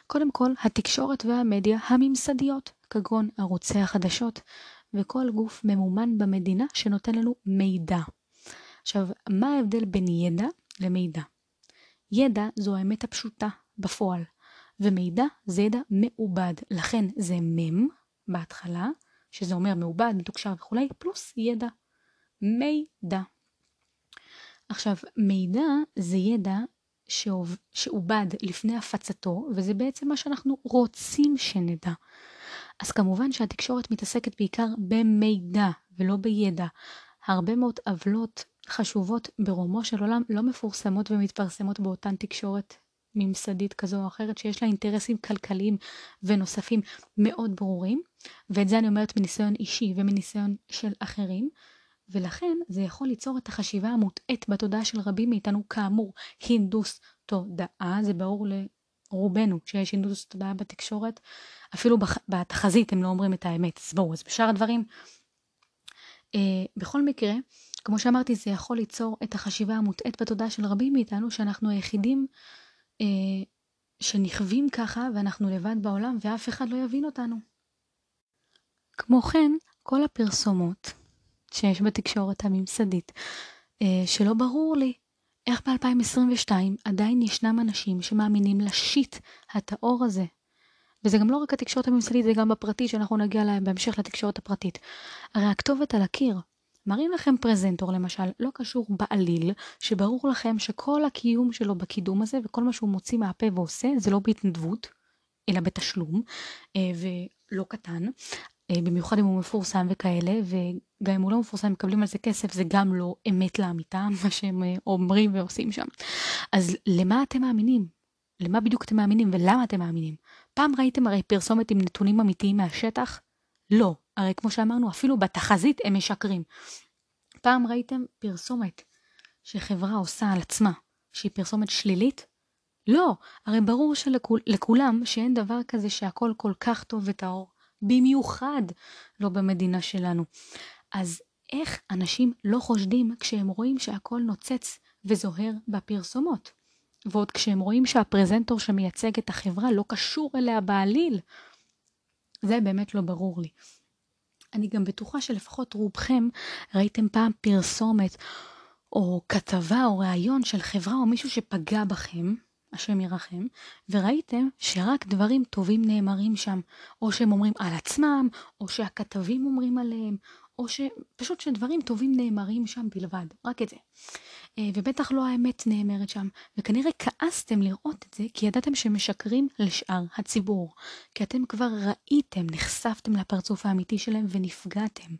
קודם כל, התקשורת והמדיה הממסדיות, כגון ערוצי החדשות, וכל גוף ממומן במדינה שנותן לנו מידע. עכשיו, מה ההבדל בין ידע למידע? ידע זו האמת הפשוטה בפועל, ומידע זה ידע מעובד, לכן זה מם בהתחלה, שזה אומר מעובד, מתוקשר וכולי, פלוס ידע. מידע. עכשיו, מידע זה ידע שעובד לפני הפצתו, וזה בעצם מה שאנחנו רוצים שנדע. אז כמובן שהתקשורת מתעסקת בעיקר במידע ולא בידע. הרבה מאוד עוולות חשובות ברומו של עולם לא מפורסמות ומתפרסמות באותן תקשורת ממסדית כזו או אחרת שיש לה אינטרסים כלכליים ונוספים מאוד ברורים, ואת זה אני אומרת מניסיון אישי ומניסיון של אחרים, ולכן זה יכול ליצור את החשיבה המוטעית בתודעה של רבים מאיתנו, כאמור, הינדוס תודעה, זה ברור לרובנו שיש הינדוס תודעה בתקשורת, אפילו בתחזית הם לא אומרים את האמת, אז בואו, אז בשאר הדברים, אה, בכל מקרה, כמו שאמרתי, זה יכול ליצור את החשיבה המוטעית בתודעה של רבים מאיתנו, שאנחנו היחידים אה, שנכווים ככה ואנחנו לבד בעולם ואף אחד לא יבין אותנו. כמו כן, כל הפרסומות שיש בתקשורת הממסדית, אה, שלא ברור לי איך ב-2022 עדיין ישנם אנשים שמאמינים לשיט הטהור הזה. וזה גם לא רק התקשורת הממסדית, זה גם בפרטי, שאנחנו נגיע להם בהמשך לתקשורת הפרטית. הרי הכתובת על הקיר. מראים לכם פרזנטור למשל, לא קשור בעליל, שברור לכם שכל הקיום שלו בקידום הזה וכל מה שהוא מוציא מהפה ועושה זה לא בהתנדבות, אלא בתשלום, אה, ולא קטן, אה, במיוחד אם הוא מפורסם וכאלה, וגם אם הוא לא מפורסם מקבלים על זה כסף, זה גם לא אמת לאמיתה, מה שהם אה, אומרים ועושים שם. אז למה אתם מאמינים? למה בדיוק אתם מאמינים ולמה אתם מאמינים? פעם ראיתם הרי פרסומת עם נתונים אמיתיים מהשטח? לא. הרי כמו שאמרנו, אפילו בתחזית הם משקרים. פעם ראיתם פרסומת שחברה עושה על עצמה, שהיא פרסומת שלילית? לא, הרי ברור שלכולם שאין דבר כזה שהכל כל כך טוב וטהור, במיוחד לא במדינה שלנו. אז איך אנשים לא חושדים כשהם רואים שהכל נוצץ וזוהר בפרסומות? ועוד כשהם רואים שהפרזנטור שמייצג את החברה לא קשור אליה בעליל. זה באמת לא ברור לי. אני גם בטוחה שלפחות רובכם ראיתם פעם פרסומת או כתבה או ראיון של חברה או מישהו שפגע בכם, השם ירחם, וראיתם שרק דברים טובים נאמרים שם, או שהם אומרים על עצמם, או שהכתבים אומרים עליהם, או שפשוט שדברים טובים נאמרים שם בלבד, רק את זה. אה, ובטח לא האמת נאמרת שם, וכנראה כעסתם לראות את זה כי ידעתם שמשקרים לשאר הציבור. כי אתם כבר ראיתם, נחשפתם לפרצוף האמיתי שלהם ונפגעתם.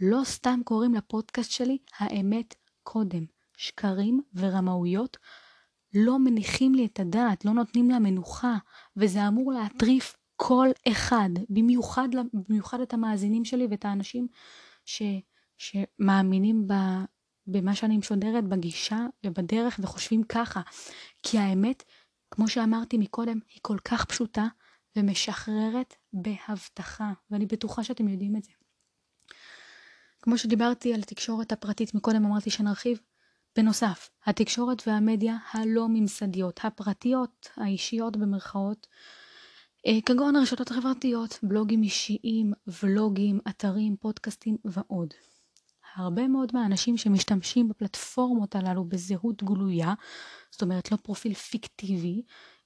לא סתם קוראים לפודקאסט שלי האמת קודם. שקרים ורמאויות לא מניחים לי את הדעת, לא נותנים לה מנוחה, וזה אמור להטריף כל אחד, במיוחד, במיוחד את המאזינים שלי ואת האנשים ש, שמאמינים ב, במה שאני משודרת, בגישה ובדרך וחושבים ככה. כי האמת, כמו שאמרתי מקודם, היא כל כך פשוטה ומשחררת בהבטחה, ואני בטוחה שאתם יודעים את זה. כמו שדיברתי על התקשורת הפרטית מקודם, אמרתי שנרחיב. בנוסף, התקשורת והמדיה הלא ממסדיות, הפרטיות, האישיות במרכאות, כגון הרשתות החברתיות, בלוגים אישיים, ולוגים, אתרים, פודקאסטים ועוד. הרבה מאוד מהאנשים שמשתמשים בפלטפורמות הללו בזהות גלויה, זאת אומרת לא פרופיל פיקטיבי,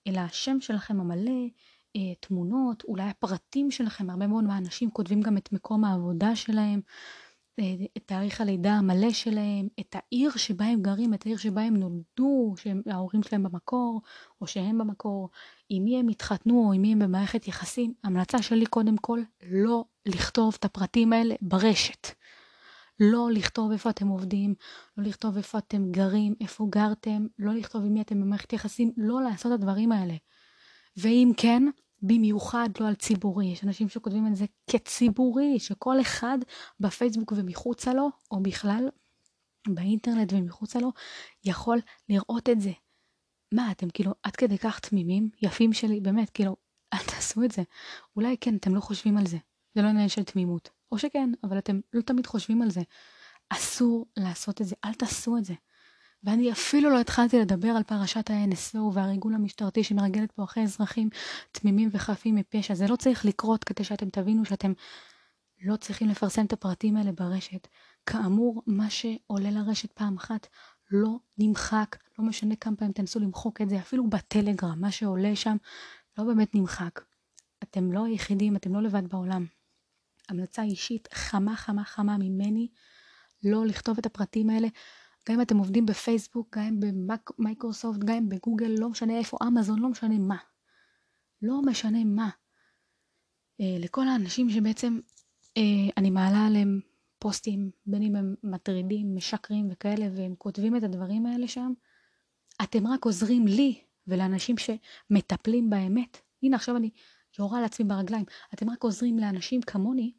אלא השם שלכם המלא, אה, תמונות, אולי הפרטים שלכם, הרבה מאוד מהאנשים כותבים גם את מקום העבודה שלהם, אה, את תאריך הלידה המלא שלהם, את העיר שבה הם גרים, את העיר שבה הם נולדו, שההורים שלהם במקור, או שהם במקור, עם מי הם התחתנו או עם מי הם במערכת יחסים. המלצה שלי קודם כל, לא לכתוב את הפרטים האלה ברשת. לא לכתוב איפה אתם עובדים, לא לכתוב איפה אתם גרים, איפה גרתם, לא לכתוב עם מי אתם במערכת יחסים, לא לעשות את הדברים האלה. ואם כן, במיוחד לא על ציבורי. יש אנשים שכותבים את זה כציבורי, שכל אחד בפייסבוק ומחוצה לו, או בכלל באינטרנט ומחוצה לו, יכול לראות את זה. מה, אתם כאילו עד כדי כך תמימים, יפים שלי, באמת, כאילו, אל תעשו את זה. אולי כן, אתם לא חושבים על זה. זה לא עניין של תמימות. או שכן, אבל אתם לא תמיד חושבים על זה. אסור לעשות את זה, אל תעשו את זה. ואני אפילו לא התחלתי לדבר על פרשת ה-NSO והריגול המשטרתי שמרגלת פה אחרי אזרחים תמימים וחפים מפשע. זה לא צריך לקרות כדי שאתם תבינו שאתם לא צריכים לפרסם את הפרטים האלה ברשת. כאמור, מה שעולה לרשת פעם אחת לא נמחק, לא משנה כמה פעמים תנסו למחוק את זה, אפילו בטלגרם, מה שעולה שם לא באמת נמחק. אתם לא היחידים, אתם לא לבד בעולם. המלצה אישית חמה חמה חמה ממני, לא לכתוב את הפרטים האלה. גם אם אתם עובדים בפייסבוק, גם אם במייקרוסופט, גם אם בגוגל, לא משנה איפה, אמזון, לא משנה מה. לא משנה מה. אה, לכל האנשים שבעצם אה, אני מעלה עליהם פוסטים, בין אם הם מטרידים, משקרים וכאלה, והם כותבים את הדברים האלה שם, אתם רק עוזרים לי ולאנשים שמטפלים באמת. הנה עכשיו אני יורה על עצמי ברגליים. אתם רק עוזרים לאנשים כמוני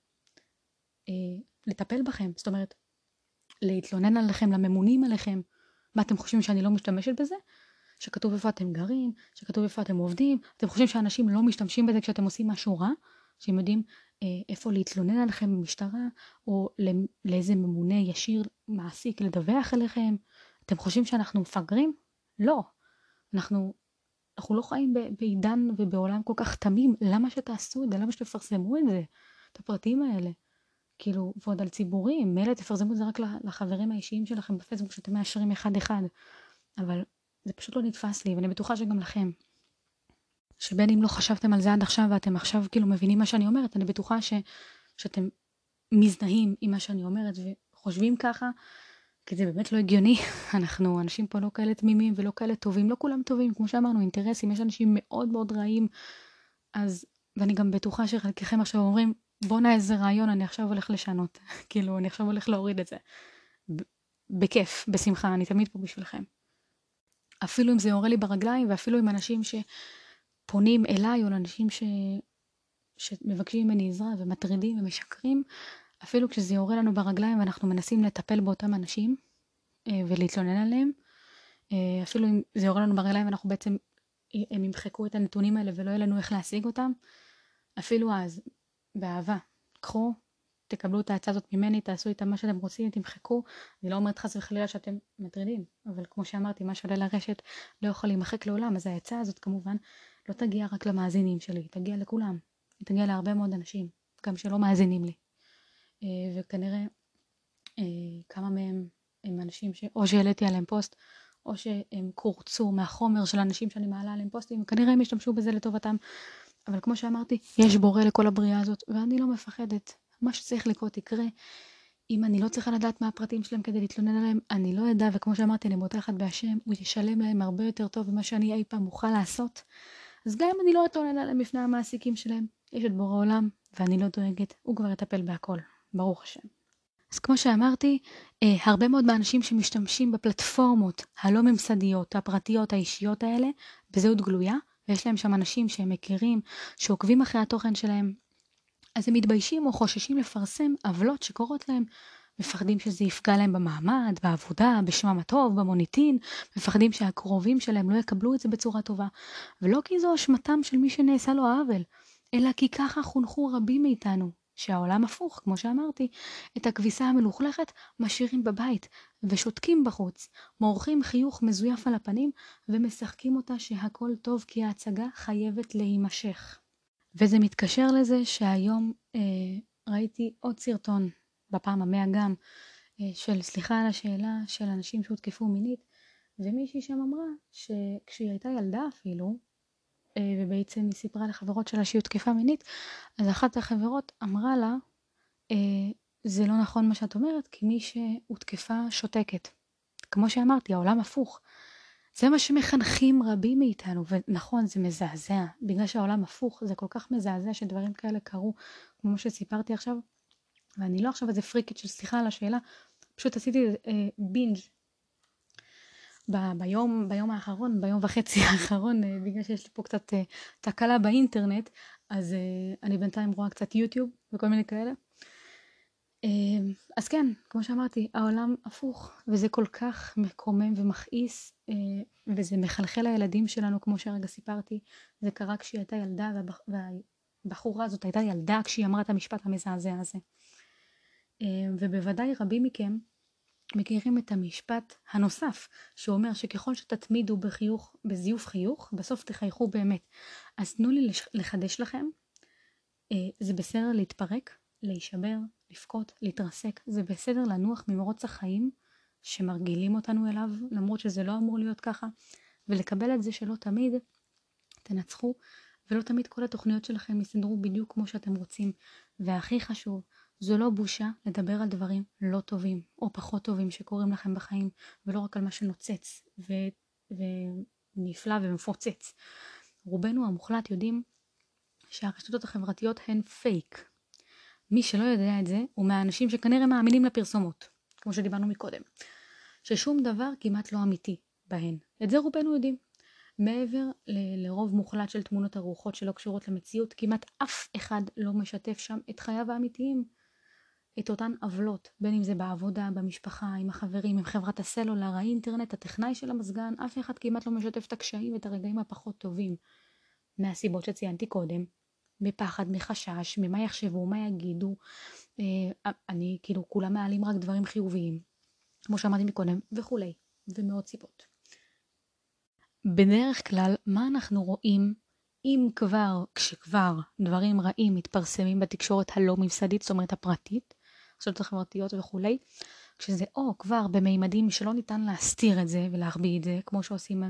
אה, לטפל בכם. זאת אומרת, להתלונן עליכם, לממונים עליכם. מה אתם חושבים שאני לא משתמשת בזה? שכתוב איפה אתם גרים, שכתוב איפה אתם עובדים, אתם חושבים שאנשים לא משתמשים בזה כשאתם עושים משהו רע? שהם יודעים אה, איפה להתלונן עליכם במשטרה, או לאיזה ממונה ישיר מעסיק לדווח עליכם? אתם חושבים שאנחנו מפגרים? לא. אנחנו, אנחנו לא חיים בעידן ובעולם כל כך תמים, למה שתעשו את זה? למה שתפרסמו את זה? את הפרטים האלה. כאילו, ועוד על ציבורים, מילא תפרסמו את זה רק לחברים האישיים שלכם בפייסבוק שאתם מאשרים אחד אחד, אבל זה פשוט לא נתפס לי, ואני בטוחה שגם לכם. שבין אם לא חשבתם על זה עד עכשיו ואתם עכשיו כאילו מבינים מה שאני אומרת, אני בטוחה ש, שאתם מזדהים עם מה שאני אומרת וחושבים ככה, כי זה באמת לא הגיוני. אנחנו, אנשים פה לא כאלה תמימים ולא כאלה טובים, לא כולם טובים, כמו שאמרנו, אינטרסים, יש אנשים מאוד מאוד רעים, אז, ואני גם בטוחה שחלקכם עכשיו אומרים, בואנה איזה רעיון, אני עכשיו הולך לשנות. כאילו, אני עכשיו הולך להוריד את זה. בכיף, בשמחה, אני תמיד פה בשבילכם. אפילו אם זה יורה לי ברגליים, ואפילו עם אנשים שפונים אליי, או לאנשים ש... שמבקשים ממני עזרה ומטרידים ומשקרים, אפילו כשזה יורה לנו ברגליים ואנחנו מנסים לטפל באותם אנשים אה, ולהתלונן עליהם, אה, אפילו אם זה יורה לנו ברגליים ואנחנו בעצם, הם ימחקו את הנתונים האלה ולא יהיה לנו איך להשיג אותם, אפילו אז, באהבה, קחו, תקבלו את ההצעה הזאת ממני, תעשו איתה מה שאתם רוצים, תמחקו. אני לא אומרת חס וחלילה שאתם מטרידים, אבל כמו שאמרתי, מה שעולה לרשת לא יכול להימחק לעולם, אז ההצעה הזאת כמובן לא תגיע רק למאזינים שלי, היא תגיע לכולם. היא תגיע להרבה מאוד אנשים, גם שלא מאזינים לי. אה, וכנראה אה, כמה מהם הם אנשים שאו שהעליתי עליהם פוסט, או שהם קורצו מהחומר של אנשים שאני מעלה עליהם פוסטים, וכנראה הם ישתמשו בזה לטובתם. אבל כמו שאמרתי, יש בורא לכל הבריאה הזאת, ואני לא מפחדת. מה שצריך לקרות יקרה. אם אני לא צריכה לדעת מה הפרטים שלהם כדי להתלונן עליהם, אני לא אדע, וכמו שאמרתי, אני בוטחת בהשם, הוא ישלם להם הרבה יותר טוב ממה שאני אי פעם אוכל לעשות. אז גם אם אני לא אתלונן עליהם בפני המעסיקים שלהם, יש את בורא עולם, ואני לא דואגת, הוא כבר יטפל בהכל, ברוך השם. אז כמו שאמרתי, אה, הרבה מאוד מהאנשים שמשתמשים בפלטפורמות הלא ממסדיות, הפרטיות, האישיות האלה, בזהות גלויה, ויש להם שם אנשים שהם מכירים, שעוקבים אחרי התוכן שלהם, אז הם מתביישים או חוששים לפרסם עוולות שקורות להם. מפחדים שזה יפגע להם במעמד, בעבודה, בשמם הטוב, במוניטין, מפחדים שהקרובים שלהם לא יקבלו את זה בצורה טובה. ולא כי זו אשמתם של מי שנעשה לו עוול, אלא כי ככה חונכו רבים מאיתנו, שהעולם הפוך, כמו שאמרתי, את הכביסה המלוכלכת משאירים בבית ושותקים בחוץ, מורחים חיוך מזויף על הפנים ומשחקים אותה שהכל טוב כי ההצגה חייבת להימשך. וזה מתקשר לזה שהיום אה, ראיתי עוד סרטון, בפעם המאה גם, אה, של סליחה על השאלה של אנשים שהותקפו מינית, ומישהי שם אמרה שכשהיא הייתה ילדה אפילו, ובעצם היא סיפרה לחברות שלה שהיא הותקפה מינית, אז אחת החברות אמרה לה, אה, זה לא נכון מה שאת אומרת, כי מי שהותקפה שותקת. כמו שאמרתי, העולם הפוך. זה מה שמחנכים רבים מאיתנו, ונכון, זה מזעזע, בגלל שהעולם הפוך, זה כל כך מזעזע שדברים כאלה קרו, כמו שסיפרתי עכשיו, ואני לא עכשיו איזה פריקית של סליחה על השאלה, פשוט עשיתי אה, בינג' ב- ביום, ביום האחרון, ביום וחצי האחרון, אה, בגלל שיש לי פה קצת אה, תקלה באינטרנט, אז אה, אני בינתיים רואה קצת יוטיוב וכל מיני כאלה. אז כן, כמו שאמרתי, העולם הפוך, וזה כל כך מקומם ומכעיס, וזה מחלחל לילדים שלנו, כמו שהרגע סיפרתי, זה קרה כשהיא הייתה ילדה, והבחורה הזאת הייתה ילדה כשהיא אמרה את המשפט המזעזע הזה. ובוודאי רבים מכם מכירים את המשפט הנוסף, שאומר שככל שתתמידו בחיוך, בזיוף חיוך, בסוף תחייכו באמת. אז תנו לי לחדש לכם, אה, זה בסדר להתפרק, להישבר, לבכות, להתרסק, זה בסדר לנוח ממרוץ החיים שמרגילים אותנו אליו, למרות שזה לא אמור להיות ככה, ולקבל את זה שלא תמיד תנצחו, ולא תמיד כל התוכניות שלכם יסדרו בדיוק כמו שאתם רוצים. והכי חשוב, זו לא בושה לדבר על דברים לא טובים, או פחות טובים שקורים לכם בחיים, ולא רק על מה שנוצץ ו- ונפלא ומפוצץ. רובנו המוחלט יודעים שהרשתות החברתיות הן פייק, מי שלא יודע את זה, הוא מהאנשים שכנראה מאמינים לפרסומות, כמו שדיברנו מקודם. ששום דבר כמעט לא אמיתי בהן. את זה רובנו יודעים. מעבר ל- לרוב מוחלט של תמונות ארוחות שלא קשורות למציאות, כמעט אף אחד לא משתף שם את חייו האמיתיים. את אותן עוולות, בין אם זה בעבודה, במשפחה, עם החברים, עם חברת הסלולר, האינטרנט, הטכנאי של המזגן, אף אחד כמעט לא משתף את הקשיים ואת הרגעים הפחות טובים. מהסיבות שציינתי קודם, מפחד, מחשש, ממה יחשבו, מה יגידו. אה, אני, כאילו, כולם מעלים רק דברים חיוביים, כמו שאמרתי מקודם, וכולי, ומאות סיבות. בדרך כלל, מה אנחנו רואים אם כבר, כשכבר דברים רעים מתפרסמים בתקשורת הלא ממסדית, זאת אומרת הפרטית, הרשתות החברתיות וכולי, כשזה או כבר במימדים שלא ניתן להסתיר את זה ולהחביא את זה, כמו שעושים,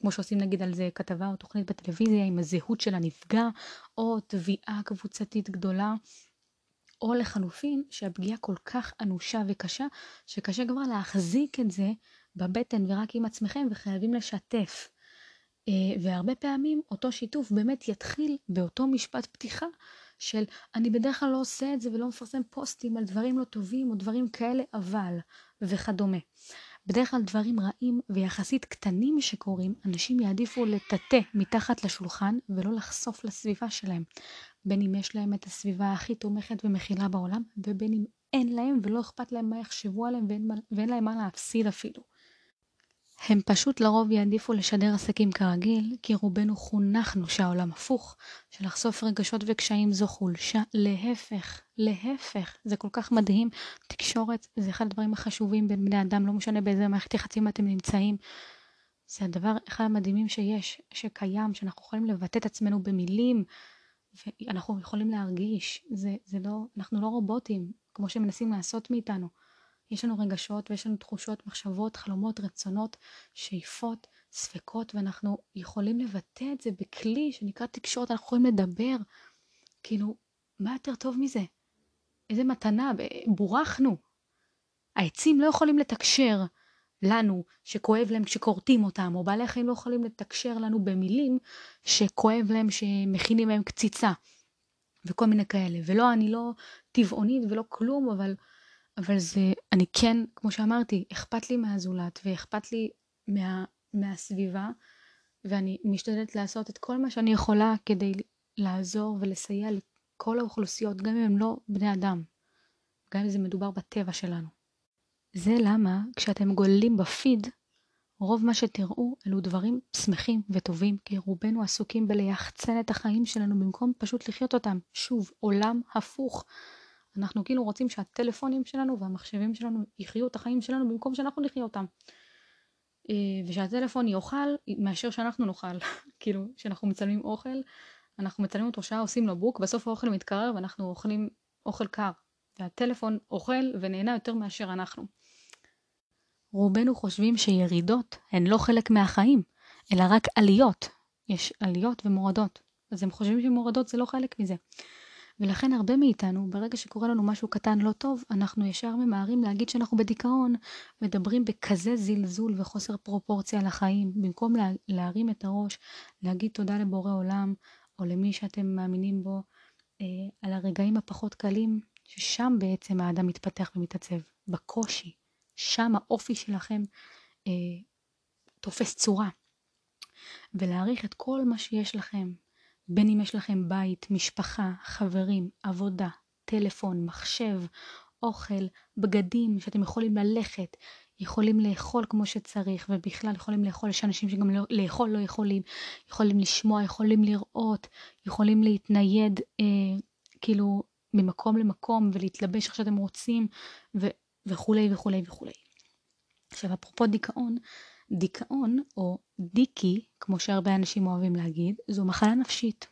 כמו שעושים נגיד על זה כתבה או תוכנית בטלוויזיה עם הזהות של הנפגע, או תביעה קבוצתית גדולה, או לחלופין שהפגיעה כל כך אנושה וקשה, שקשה כבר להחזיק את זה בבטן ורק עם עצמכם וחייבים לשתף. אה, והרבה פעמים אותו שיתוף באמת יתחיל באותו משפט פתיחה של אני בדרך כלל לא עושה את זה ולא מפרסם פוסטים על דברים לא טובים או דברים כאלה, אבל, וכדומה. בדרך כלל דברים רעים ויחסית קטנים שקורים, אנשים יעדיפו לטאטא מתחת לשולחן ולא לחשוף לסביבה שלהם. בין אם יש להם את הסביבה הכי תומכת ומכילה בעולם, ובין אם אין להם ולא אכפת להם מה יחשבו עליהם ואין, ואין להם מה להפסיד אפילו. הם פשוט לרוב יעדיפו לשדר עסקים כרגיל, כי רובנו חונכנו שהעולם הפוך, שלחשוף רגשות וקשיים זו חולשה. להפך, להפך, זה כל כך מדהים. תקשורת זה אחד הדברים החשובים בין בני אדם, לא משנה באיזה מערכת יחסים אתם נמצאים. זה הדבר אחד המדהימים שיש, שקיים, שאנחנו יכולים לבטא את עצמנו במילים, ואנחנו יכולים להרגיש. זה, זה לא, אנחנו לא רובוטים, כמו שמנסים לעשות מאיתנו. יש לנו רגשות ויש לנו תחושות, מחשבות, חלומות, רצונות, שאיפות, ספקות, ואנחנו יכולים לבטא את זה בכלי שנקרא תקשורת, אנחנו יכולים לדבר. כאילו, מה יותר טוב מזה? איזה מתנה, בורחנו. העצים לא יכולים לתקשר לנו שכואב להם כשכורתים אותם, או בעלי החיים לא יכולים לתקשר לנו במילים שכואב להם שמכינים להם קציצה, וכל מיני כאלה. ולא, אני לא טבעונית ולא כלום, אבל אבל זה, אני כן, כמו שאמרתי, אכפת לי מהזולת ואכפת לי מה, מהסביבה, ואני משתדלת לעשות את כל מה שאני יכולה כדי לעזור ולסייע לכל האוכלוסיות, גם אם הם לא בני אדם, גם אם זה מדובר בטבע שלנו. זה למה כשאתם גוללים בפיד, רוב מה שתראו אלו דברים שמחים וטובים, כי רובנו עסוקים בליחצן את החיים שלנו במקום פשוט לחיות אותם. שוב, עולם הפוך. אנחנו כאילו רוצים שהטלפונים שלנו והמחשבים שלנו יחיו את החיים שלנו במקום שאנחנו נחיה אותם. אה, ושהטלפון יאכל מאשר שאנחנו נאכל. כאילו, כשאנחנו מצלמים אוכל, אנחנו מצלמים אותו שעה, עושים לו בוק, בסוף האוכל מתקרר ואנחנו אוכלים אוכל קר. והטלפון אוכל ונהנה יותר מאשר אנחנו. רובנו חושבים שירידות הן לא חלק מהחיים, אלא רק עליות. יש עליות ומורדות. אז הם חושבים שמורדות זה לא חלק מזה. ולכן הרבה מאיתנו, ברגע שקורה לנו משהו קטן לא טוב, אנחנו ישר ממהרים להגיד שאנחנו בדיכאון, מדברים בכזה זלזול וחוסר פרופורציה לחיים, במקום לה, להרים את הראש, להגיד תודה לבורא עולם, או למי שאתם מאמינים בו, אה, על הרגעים הפחות קלים, ששם בעצם האדם מתפתח ומתעצב, בקושי. שם האופי שלכם אה, תופס צורה. ולהעריך את כל מה שיש לכם, בין אם יש לכם בית, משפחה, חברים, עבודה, טלפון, מחשב, אוכל, בגדים שאתם יכולים ללכת, יכולים לאכול כמו שצריך, ובכלל יכולים לאכול, יש אנשים שגם לא, לאכול לא יכולים, יכולים לשמוע, יכולים לראות, יכולים להתנייד אה, כאילו ממקום למקום ולהתלבש איך שאתם רוצים, ו, וכולי וכולי וכולי. עכשיו אפרופו דיכאון, דיכאון, או דיקי, כמו שהרבה אנשים אוהבים להגיד, זו מחלה נפשית.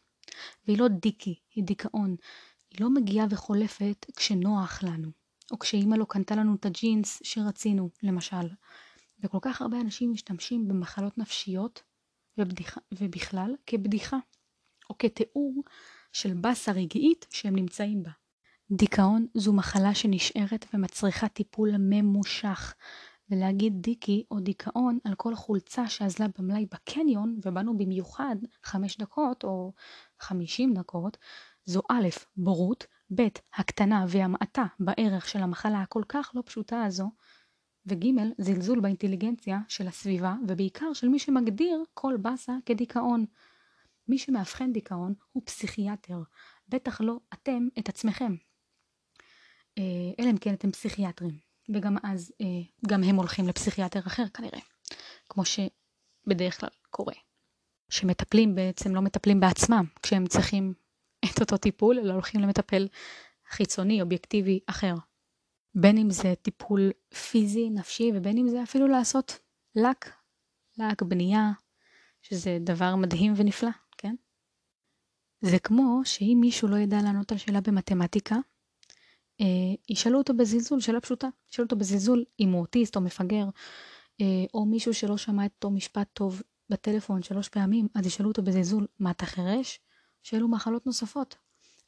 והיא לא דיקי, היא דיכאון. היא לא מגיעה וחולפת כשנוח לנו, או כשאימא לא קנתה לנו את הג'ינס שרצינו, למשל. וכל כך הרבה אנשים משתמשים במחלות נפשיות ובדיחה, ובכלל כבדיחה, או כתיאור של באסה רגעית שהם נמצאים בה. דיכאון זו מחלה שנשארת ומצריכה טיפול ממושך, ולהגיד דיקי או דיכאון על כל חולצה שאזלה במלאי בקניון, ובאנו במיוחד חמש דקות או חמישים דקות, זו א', בורות, ב', הקטנה והמעטה בערך של המחלה הכל כך לא פשוטה הזו, וג' זלזול באינטליגנציה של הסביבה, ובעיקר של מי שמגדיר כל באסה כדיכאון. מי שמאבחן דיכאון הוא פסיכיאטר, בטח לא אתם את עצמכם. אה, אלא אם כן אתם פסיכיאטרים, וגם אז אה, גם הם הולכים לפסיכיאטר אחר כנראה, כמו שבדרך כלל קורה. שמטפלים בעצם לא מטפלים בעצמם כשהם צריכים את אותו טיפול, אלא הולכים למטפל חיצוני, אובייקטיבי אחר. בין אם זה טיפול פיזי, נפשי, ובין אם זה אפילו לעשות לק, לק בנייה, שזה דבר מדהים ונפלא, כן? זה כמו שאם מישהו לא ידע לענות על שאלה במתמטיקה, ישאלו אותו בזלזול, שאלה פשוטה, ישאלו אותו בזלזול אם הוא אוטיסט או מפגר, אה, או מישהו שלא שמע את אותו משפט טוב בטלפון שלוש פעמים, אז ישאלו אותו בזלזול, מה אתה חירש? שאלו מחלות נוספות.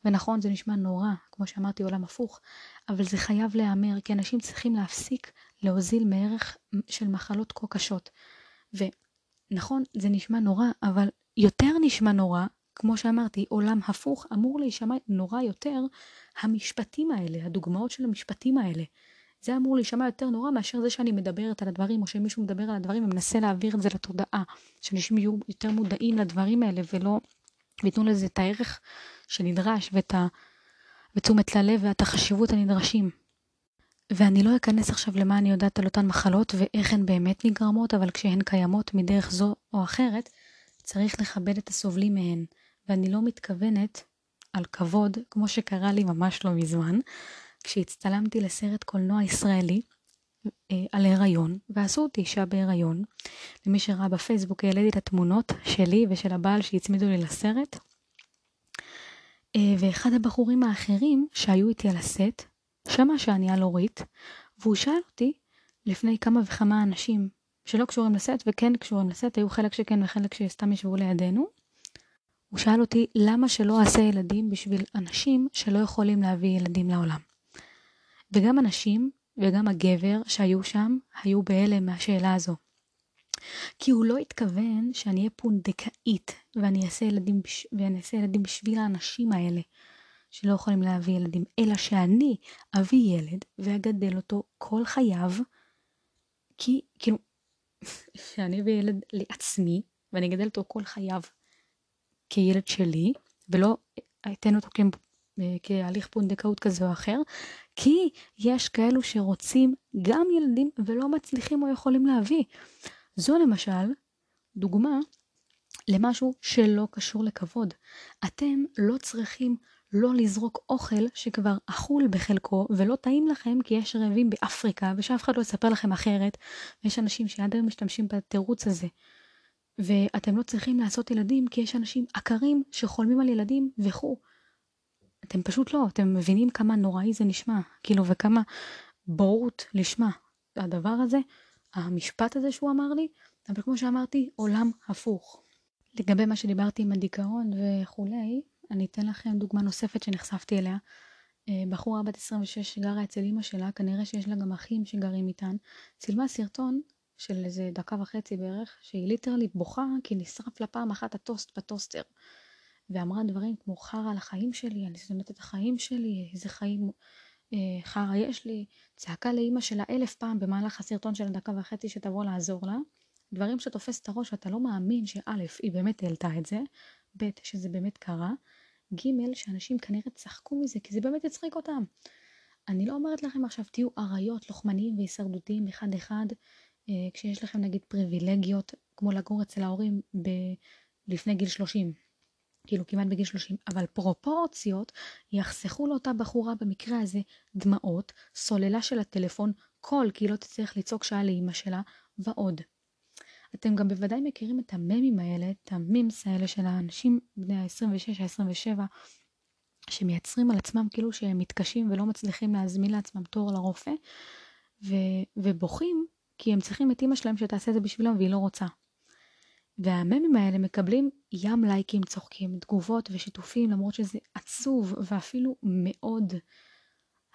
ונכון, זה נשמע נורא, כמו שאמרתי, עולם הפוך, אבל זה חייב להיאמר, כי אנשים צריכים להפסיק להוזיל מערך של מחלות כה קשות. ונכון, זה נשמע נורא, אבל יותר נשמע נורא, כמו שאמרתי, עולם הפוך אמור להישמע נורא יותר המשפטים האלה, הדוגמאות של המשפטים האלה. זה אמור להישמע יותר נורא מאשר זה שאני מדברת על הדברים, או שמישהו מדבר על הדברים ומנסה להעביר את זה לתודעה. שאנשים יהיו יותר מודעים לדברים האלה ולא, ויתנו לזה את הערך שנדרש ואת ה... ותשומת ללב ואת החשיבות הנדרשים. ואני לא אכנס עכשיו למה אני יודעת על אותן מחלות ואיך הן באמת נגרמות, אבל כשהן קיימות מדרך זו או אחרת, צריך לכבד את הסובלים מהן. ואני לא מתכוונת על כבוד, כמו שקרה לי ממש לא מזמן, כשהצטלמתי לסרט קולנוע ישראלי אה, על הריון, ועשו אותי אישה בהריון. למי שראה בפייסבוק העליתי את התמונות שלי ושל הבעל שהצמידו לי לסרט. אה, ואחד הבחורים האחרים שהיו איתי על הסט, שמע שאני על אורית, והוא שאל אותי לפני כמה וכמה אנשים שלא קשורים לסט וכן קשורים לסט, היו חלק שכן וחלק שסתם ישבו לידינו. הוא שאל אותי למה שלא אעשה ילדים בשביל אנשים שלא יכולים להביא ילדים לעולם. וגם הנשים וגם הגבר שהיו שם היו בהלם מהשאלה הזו. כי הוא לא התכוון שאני אהיה פונדקאית ואני אעשה ילדים, בש... ואני אעשה ילדים בשביל האנשים האלה שלא יכולים להביא ילדים, אלא שאני אביא ילד ואגדל אותו כל חייו, כי כאילו, שאני אביא ילד לעצמי ואני אגדל אותו כל חייו כילד שלי, ולא אתן אותו כהליך פונדקאות כזה או אחר, כי יש כאלו שרוצים גם ילדים ולא מצליחים או יכולים להביא. זו למשל דוגמה למשהו שלא קשור לכבוד. אתם לא צריכים לא לזרוק אוכל שכבר אכול בחלקו ולא טעים לכם כי יש רעבים באפריקה ושאף אחד לא יספר לכם אחרת ויש אנשים שעד היום משתמשים בתירוץ הזה. ואתם לא צריכים לעשות ילדים כי יש אנשים עקרים שחולמים על ילדים וכו'. אתם פשוט לא, אתם מבינים כמה נוראי זה נשמע, כאילו, וכמה בורות לשמה. הדבר הזה, המשפט הזה שהוא אמר לי, אבל כמו שאמרתי, עולם הפוך. לגבי מה שדיברתי עם הדיכאון וכולי, אני אתן לכם דוגמה נוספת שנחשפתי אליה. אה, בחורה בת 26 שגרה אצל אימא שלה, כנראה שיש לה גם אחים שגרים איתן, צילמה סרטון של איזה דקה וחצי בערך, שהיא ליטרלי בוכה כי נשרף לה פעם אחת הטוסט בטוסטר. ואמרה דברים כמו חרא על החיים שלי, אני שונאת את החיים שלי, איזה חיים אה, חרא יש לי, צעקה לאימא שלה אלף פעם במהלך הסרטון של הדקה וחצי שתבוא לעזור לה, דברים שתופס את הראש ואתה לא מאמין שא', היא באמת העלתה את זה, ב', שזה באמת קרה, ג', שאנשים כנראה צחקו מזה, כי זה באמת הצחיק אותם. אני לא אומרת לכם עכשיו תהיו אריות, לוחמניים והישרדותיים אחד אחד, כשיש לכם נגיד פריבילגיות, כמו לגור אצל ההורים ב- לפני גיל 30. כאילו כמעט בגיל 30, אבל פרופורציות יחסכו לאותה בחורה במקרה הזה דמעות, סוללה של הטלפון, קול כי היא לא תצטרך לצעוק שעה לאימא שלה, ועוד. אתם גם בוודאי מכירים את הממים האלה, את המימס האלה של האנשים בני ה-26, ה-27, שמייצרים על עצמם כאילו שהם מתקשים ולא מצליחים להזמין לעצמם תור לרופא, ו- ובוכים כי הם צריכים את אימא שלהם שתעשה את זה בשבילם והיא לא רוצה. והממים האלה מקבלים ים לייקים צוחקים, תגובות ושיתופים למרות שזה עצוב ואפילו מאוד.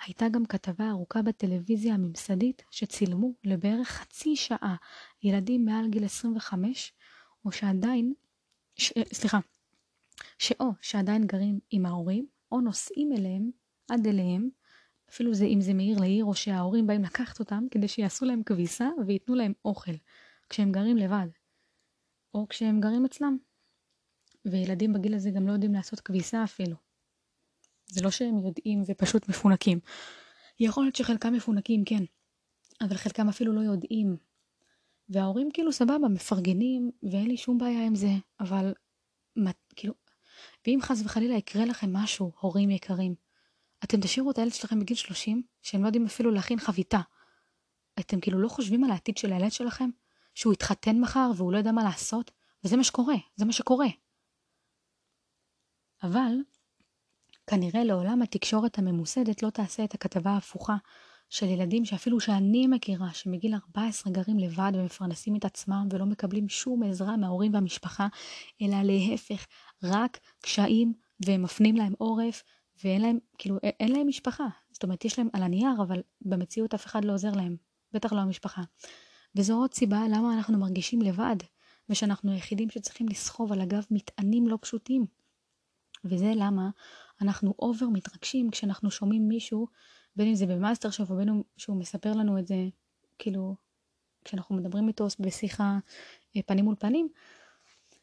הייתה גם כתבה ארוכה בטלוויזיה הממסדית שצילמו לבערך חצי שעה ילדים מעל גיל 25 או שעדיין, ש, סליחה, שאו שעדיין גרים עם ההורים או נוסעים אליהם, עד אליהם, אפילו זה, אם זה מעיר לעיר, או שההורים באים לקחת אותם כדי שיעשו להם כביסה וייתנו להם אוכל, כשהם גרים לבד, או כשהם גרים אצלם. וילדים בגיל הזה גם לא יודעים לעשות כביסה אפילו. זה לא שהם יודעים ופשוט מפונקים. יכול להיות שחלקם מפונקים, כן, אבל חלקם אפילו לא יודעים. וההורים כאילו סבבה, מפרגנים, ואין לי שום בעיה עם זה, אבל מה, כאילו, ואם חס וחלילה יקרה לכם משהו, הורים יקרים, אתם תשאירו את הילד שלכם בגיל 30, שהם לא יודעים אפילו להכין חביתה. אתם כאילו לא חושבים על העתיד של הילד שלכם? שהוא יתחתן מחר והוא לא יודע מה לעשות? וזה מה שקורה, זה מה שקורה. אבל כנראה לעולם התקשורת הממוסדת לא תעשה את הכתבה ההפוכה של ילדים שאפילו שאני מכירה, שמגיל 14 גרים לבד ומפרנסים את עצמם ולא מקבלים שום עזרה מההורים והמשפחה, אלא להפך, רק קשיים והם מפנים להם עורף ואין להם, כאילו, אין להם משפחה. זאת אומרת, יש להם על הנייר, אבל במציאות אף אחד לא עוזר להם, בטח לא המשפחה. וזו עוד סיבה למה אנחנו מרגישים לבד, ושאנחנו היחידים שצריכים לסחוב על הגב מטענים לא פשוטים. וזה למה אנחנו over מתרגשים כשאנחנו שומעים מישהו, בין אם זה במאסטר שף או בין אם שהוא מספר לנו את זה, כאילו, כשאנחנו מדברים איתו בשיחה אה, פנים מול פנים,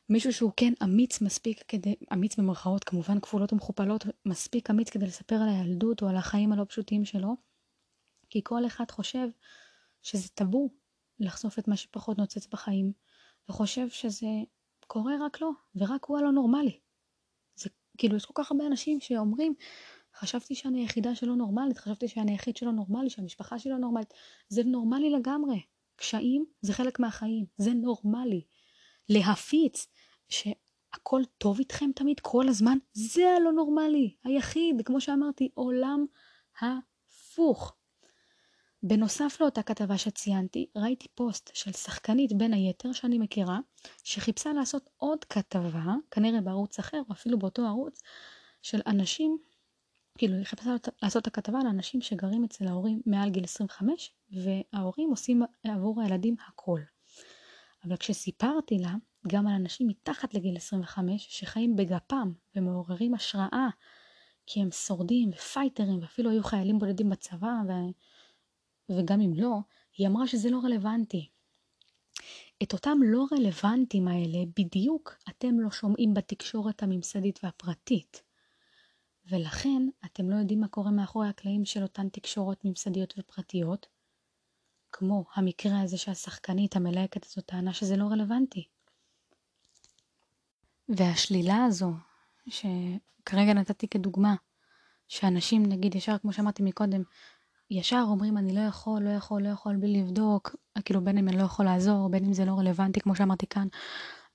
מישהו שהוא כן אמיץ מספיק כדי, אמיץ במרכאות כמובן כפולות ומכופלות, מספיק אמיץ כדי לספר על הילדות או על החיים הלא פשוטים שלו, כי כל אחד חושב שזה טאבו לחשוף את מה שפחות נוצץ בחיים, וחושב שזה קורה רק לו, ורק הוא הלא נורמלי. זה כאילו, יש כל כך הרבה אנשים שאומרים, חשבתי שאני היחידה שלא נורמלית, חשבתי שאני היחיד שלא נורמלי, שהמשפחה שלי לא נורמלית. זה נורמלי לגמרי. קשיים זה חלק מהחיים, זה נורמלי. להפיץ שהכל טוב איתכם תמיד, כל הזמן, זה הלא נורמלי, היחיד, כמו שאמרתי, עולם הפוך. בנוסף לאותה כתבה שציינתי, ראיתי פוסט של שחקנית בין היתר שאני מכירה, שחיפשה לעשות עוד כתבה, כנראה בערוץ אחר, או אפילו באותו ערוץ, של אנשים, כאילו היא חיפשה לעשות את הכתבה על אנשים שגרים אצל ההורים מעל גיל 25, וההורים עושים עבור הילדים הכל. אבל כשסיפרתי לה גם על אנשים מתחת לגיל 25 שחיים בגפם ומעוררים השראה, כי הם שורדים ופייטרים ואפילו היו חיילים בודדים בצבא, ו... וגם אם לא, היא אמרה שזה לא רלוונטי. את אותם לא רלוונטיים האלה בדיוק אתם לא שומעים בתקשורת הממסדית והפרטית. ולכן אתם לא יודעים מה קורה מאחורי הקלעים של אותן תקשורות ממסדיות ופרטיות, כמו המקרה הזה שהשחקנית המלהקת הזאת טענה שזה לא רלוונטי. והשלילה הזו, שכרגע נתתי כדוגמה, שאנשים נגיד ישר, כמו שאמרתי מקודם, ישר אומרים אני לא יכול, לא יכול, לא יכול, בלי לבדוק, כאילו בין אם אני לא יכול לעזור, בין אם זה לא רלוונטי, כמו שאמרתי כאן,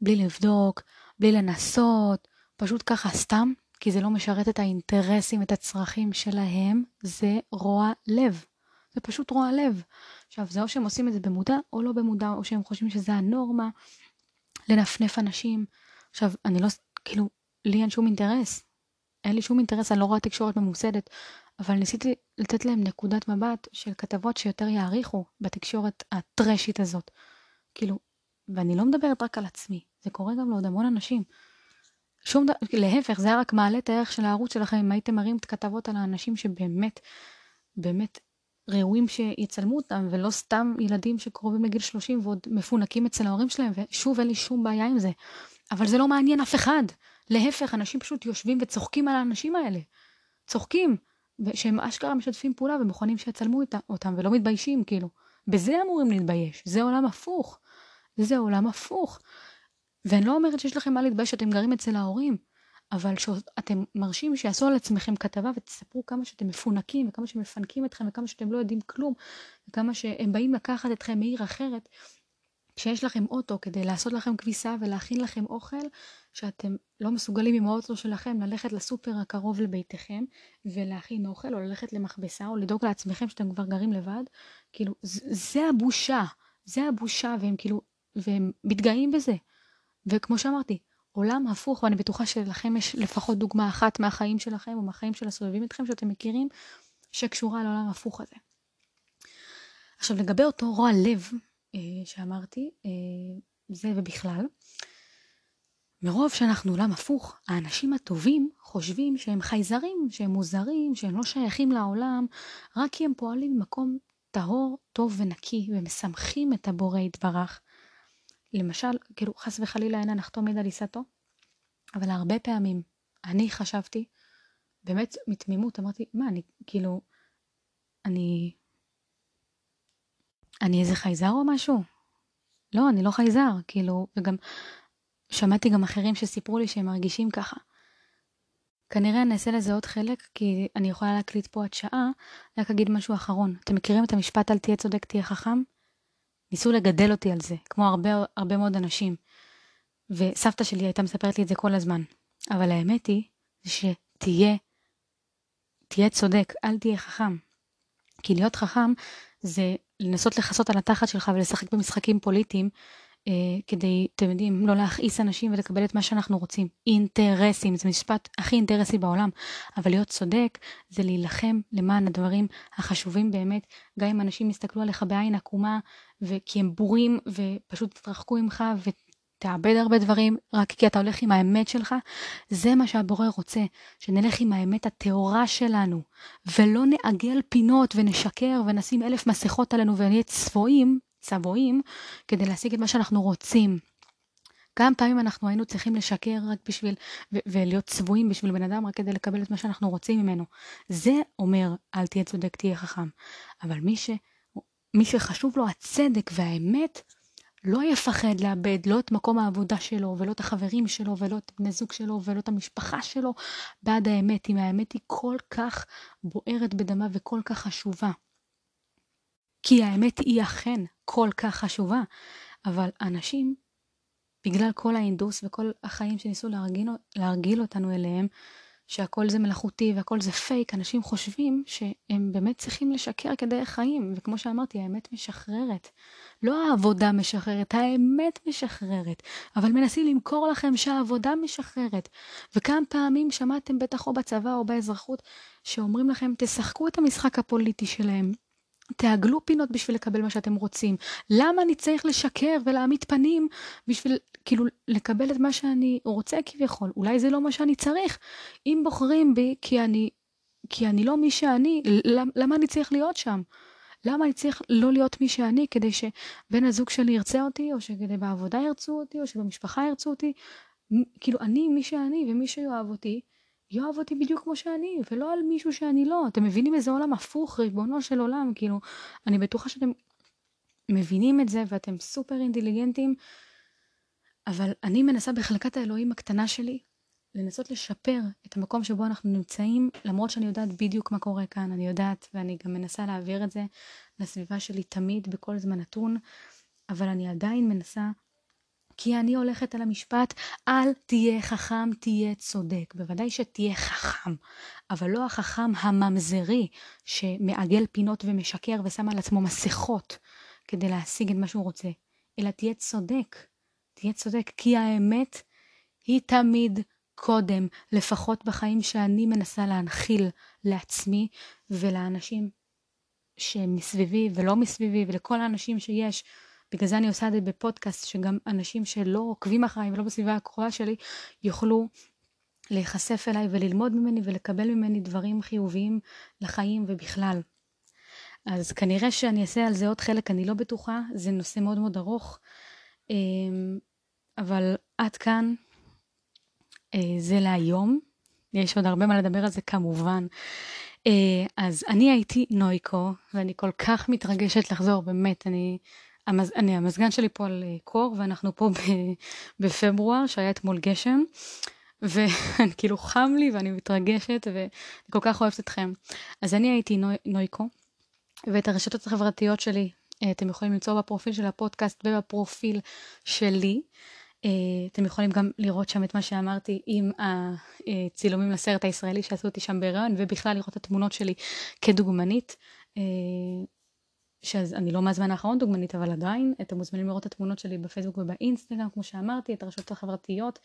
בלי לבדוק, בלי לנסות, פשוט ככה סתם, כי זה לא משרת את האינטרסים, את הצרכים שלהם, זה רוע לב. זה פשוט רוע לב. עכשיו, זה או שהם עושים את זה במודע או לא במודע, או שהם חושבים שזה הנורמה, לנפנף אנשים. עכשיו, אני לא, כאילו, לי אין שום אינטרס. אין לי שום אינטרס, אני לא רואה תקשורת ממוסדת, אבל ניסיתי לתת להם נקודת מבט של כתבות שיותר יעריכו בתקשורת הטרשית הזאת. כאילו, ואני לא מדברת רק על עצמי, זה קורה גם לעוד המון אנשים. שום דבר, להפך, זה היה רק מעלה את הערך של הערוץ שלכם אם הייתם מראים את כתבות על האנשים שבאמת, באמת ראויים שיצלמו אותם, ולא סתם ילדים שקרובים לגיל 30 ועוד מפונקים אצל ההורים שלהם, ושוב, אין לי שום בעיה עם זה. אבל זה לא מעניין אף אחד. להפך, אנשים פשוט יושבים וצוחקים על האנשים האלה. צוחקים. שהם אשכרה משתפים פעולה ומוכנים שיצלמו אותם ולא מתביישים, כאילו. בזה אמורים להתבייש. זה עולם הפוך. זה עולם הפוך. ואני לא אומרת שיש לכם מה להתבייש שאתם גרים אצל ההורים, אבל שאתם מרשים שיעשו על עצמכם כתבה ותספרו כמה שאתם מפונקים וכמה שמפנקים אתכם וכמה שאתם לא יודעים כלום וכמה שהם באים לקחת אתכם מעיר אחרת כשיש לכם אוטו כדי לעשות לכם כביסה ולהכין לכם אוכל, שאתם לא מסוגלים עם האוטו שלכם ללכת לסופר הקרוב לביתכם ולהכין אוכל, או ללכת למכבסה, או לדאוג לעצמכם שאתם כבר גרים לבד, כאילו, זה הבושה, זה הבושה, והם כאילו, והם מתגאים בזה. וכמו שאמרתי, עולם הפוך, ואני בטוחה שלכם יש לפחות דוגמה אחת מהחיים שלכם, או מהחיים של הסובבים אתכם, שאתם מכירים, שקשורה לעולם הפוך הזה. עכשיו, לגבי אותו רוע לב, אה, שאמרתי, אה, זה ובכלל. מרוב שאנחנו עולם הפוך, האנשים הטובים חושבים שהם חייזרים, שהם מוזרים, שהם לא שייכים לעולם, רק כי הם פועלים ממקום טהור, טוב ונקי, ומשמחים את הבורא יתברך. למשל, כאילו, חס וחלילה אין הנחתום מיד על עיסתו, אבל הרבה פעמים אני חשבתי, באמת מתמימות, אמרתי, מה, אני כאילו, אני... אני איזה חייזר או משהו? לא, אני לא חייזר, כאילו, וגם שמעתי גם אחרים שסיפרו לי שהם מרגישים ככה. כנראה אני אעשה לזה עוד חלק, כי אני יכולה להקליט פה עד שעה, רק אגיד משהו אחרון. אתם מכירים את המשפט אל תהיה צודק, תהיה חכם? ניסו לגדל אותי על זה, כמו הרבה, הרבה מאוד אנשים. וסבתא שלי הייתה מספרת לי את זה כל הזמן. אבל האמת היא, שתהיה, תהיה צודק, אל תהיה חכם. כי להיות חכם זה לנסות לכסות על התחת שלך ולשחק במשחקים פוליטיים, אה, כדי, אתם יודעים, לא להכעיס אנשים ולקבל את מה שאנחנו רוצים. אינטרסים, זה משפט הכי אינטרסי בעולם. אבל להיות צודק זה להילחם למען הדברים החשובים באמת, גם אם אנשים יסתכלו עליך בעין עקומה, כי הם בורים ופשוט יתרחקו ממך תאבד הרבה דברים רק כי אתה הולך עם האמת שלך, זה מה שהבורא רוצה, שנלך עם האמת הטהורה שלנו, ולא נעגל פינות ונשקר ונשים אלף מסכות עלינו ונהיה צבועים, צבועים, כדי להשיג את מה שאנחנו רוצים. כמה פעמים אנחנו היינו צריכים לשקר רק בשביל, ו- ולהיות צבועים בשביל בן אדם רק כדי לקבל את מה שאנחנו רוצים ממנו. זה אומר, אל תהיה צודק, תהיה חכם. אבל מי, ש, מי שחשוב לו הצדק והאמת, לא יפחד לאבד לא את מקום העבודה שלו, ולא את החברים שלו, ולא את בני זוג שלו, ולא את המשפחה שלו, בעד האמת, אם האמת היא כל כך בוערת בדמה וכל כך חשובה. כי האמת היא אכן כל כך חשובה, אבל אנשים, בגלל כל ההינדוס וכל החיים שניסו להרגיל, להרגיל אותנו אליהם, שהכל זה מלאכותי והכל זה פייק, אנשים חושבים שהם באמת צריכים לשקר כדרך חיים, וכמו שאמרתי, האמת משחררת. לא העבודה משחררת, האמת משחררת, אבל מנסים למכור לכם שהעבודה משחררת. וכמה פעמים שמעתם בטח או בצבא או באזרחות, שאומרים לכם, תשחקו את המשחק הפוליטי שלהם, תעגלו פינות בשביל לקבל מה שאתם רוצים. למה אני צריך לשקר ולהעמיד פנים בשביל כאילו לקבל את מה שאני רוצה כביכול? אולי זה לא מה שאני צריך. אם בוחרים בי כי אני, כי אני לא מי שאני, למה, למה אני צריך להיות שם? למה אני צריך לא להיות מי שאני כדי שבן הזוג שלי ירצה אותי, או שכדי בעבודה ירצו אותי, או שבמשפחה ירצו אותי? כאילו, אני מי שאני, ומי שיאהב אותי, יאהב אותי בדיוק כמו שאני, ולא על מישהו שאני לא. אתם מבינים איזה עולם הפוך, ריבונו של עולם, כאילו, אני בטוחה שאתם מבינים את זה ואתם סופר אינטליגנטים, אבל אני מנסה בחלקת האלוהים הקטנה שלי לנסות לשפר את המקום שבו אנחנו נמצאים, למרות שאני יודעת בדיוק מה קורה כאן, אני יודעת, ואני גם מנסה להעביר את זה לסביבה שלי תמיד, בכל זמן נתון, אבל אני עדיין מנסה כי אני הולכת על המשפט, אל תהיה חכם, תהיה צודק. בוודאי שתהיה חכם, אבל לא החכם הממזרי, שמעגל פינות ומשקר ושם על עצמו מסכות כדי להשיג את מה שהוא רוצה, אלא תהיה צודק. תהיה צודק, כי האמת היא תמיד קודם, לפחות בחיים שאני מנסה להנחיל לעצמי ולאנשים שמסביבי ולא מסביבי ולכל האנשים שיש בגלל זה אני עושה את זה בפודקאסט, שגם אנשים שלא עוקבים אחריי ולא בסביבה הקרובה שלי, יוכלו להיחשף אליי וללמוד ממני ולקבל ממני דברים חיוביים לחיים ובכלל. אז כנראה שאני אעשה על זה עוד חלק, אני לא בטוחה, זה נושא מאוד מאוד ארוך, אמ, אבל עד כאן אה, זה להיום. יש עוד הרבה מה לדבר על זה כמובן. אה, אז אני הייתי נויקו, ואני כל כך מתרגשת לחזור, באמת, אני המז... אני, המזגן שלי פה על אה, קור, ואנחנו פה ב... בפברואר, שהיה אתמול גשם, וכאילו חם לי ואני מתרגשת, ואני כל כך אוהבת אתכם. אז אני הייתי נו... נויקו, ואת הרשתות החברתיות שלי אה, אתם יכולים למצוא בפרופיל של הפודקאסט ובפרופיל שלי. אה, אתם יכולים גם לראות שם את מה שאמרתי עם הצילומים לסרט הישראלי שעשו אותי שם בהיריון, ובכלל לראות את התמונות שלי כדוגמנית. שאני לא מהזמן האחרון דוגמנית אבל עדיין אתם מוזמנים לראות את התמונות שלי בפייסבוק ובאינסטגרם כמו שאמרתי את הרשתות החברתיות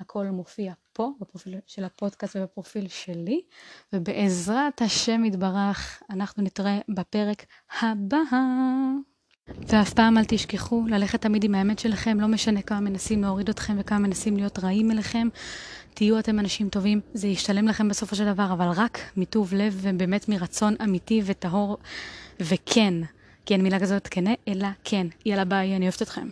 הכל מופיע פה בפרופיל של הפודקאסט ובפרופיל שלי ובעזרת השם יתברך אנחנו נתראה בפרק הבא ואף פעם אל תשכחו ללכת תמיד עם האמת שלכם, לא משנה כמה מנסים להוריד אתכם וכמה מנסים להיות רעים אליכם. תהיו אתם אנשים טובים, זה ישתלם לכם בסופו של דבר, אבל רק מטוב לב ובאמת מרצון אמיתי וטהור. וכן, כי אין מילה כזאת כנה, אלא כן. יאללה ביי, אני אוהבת אתכם.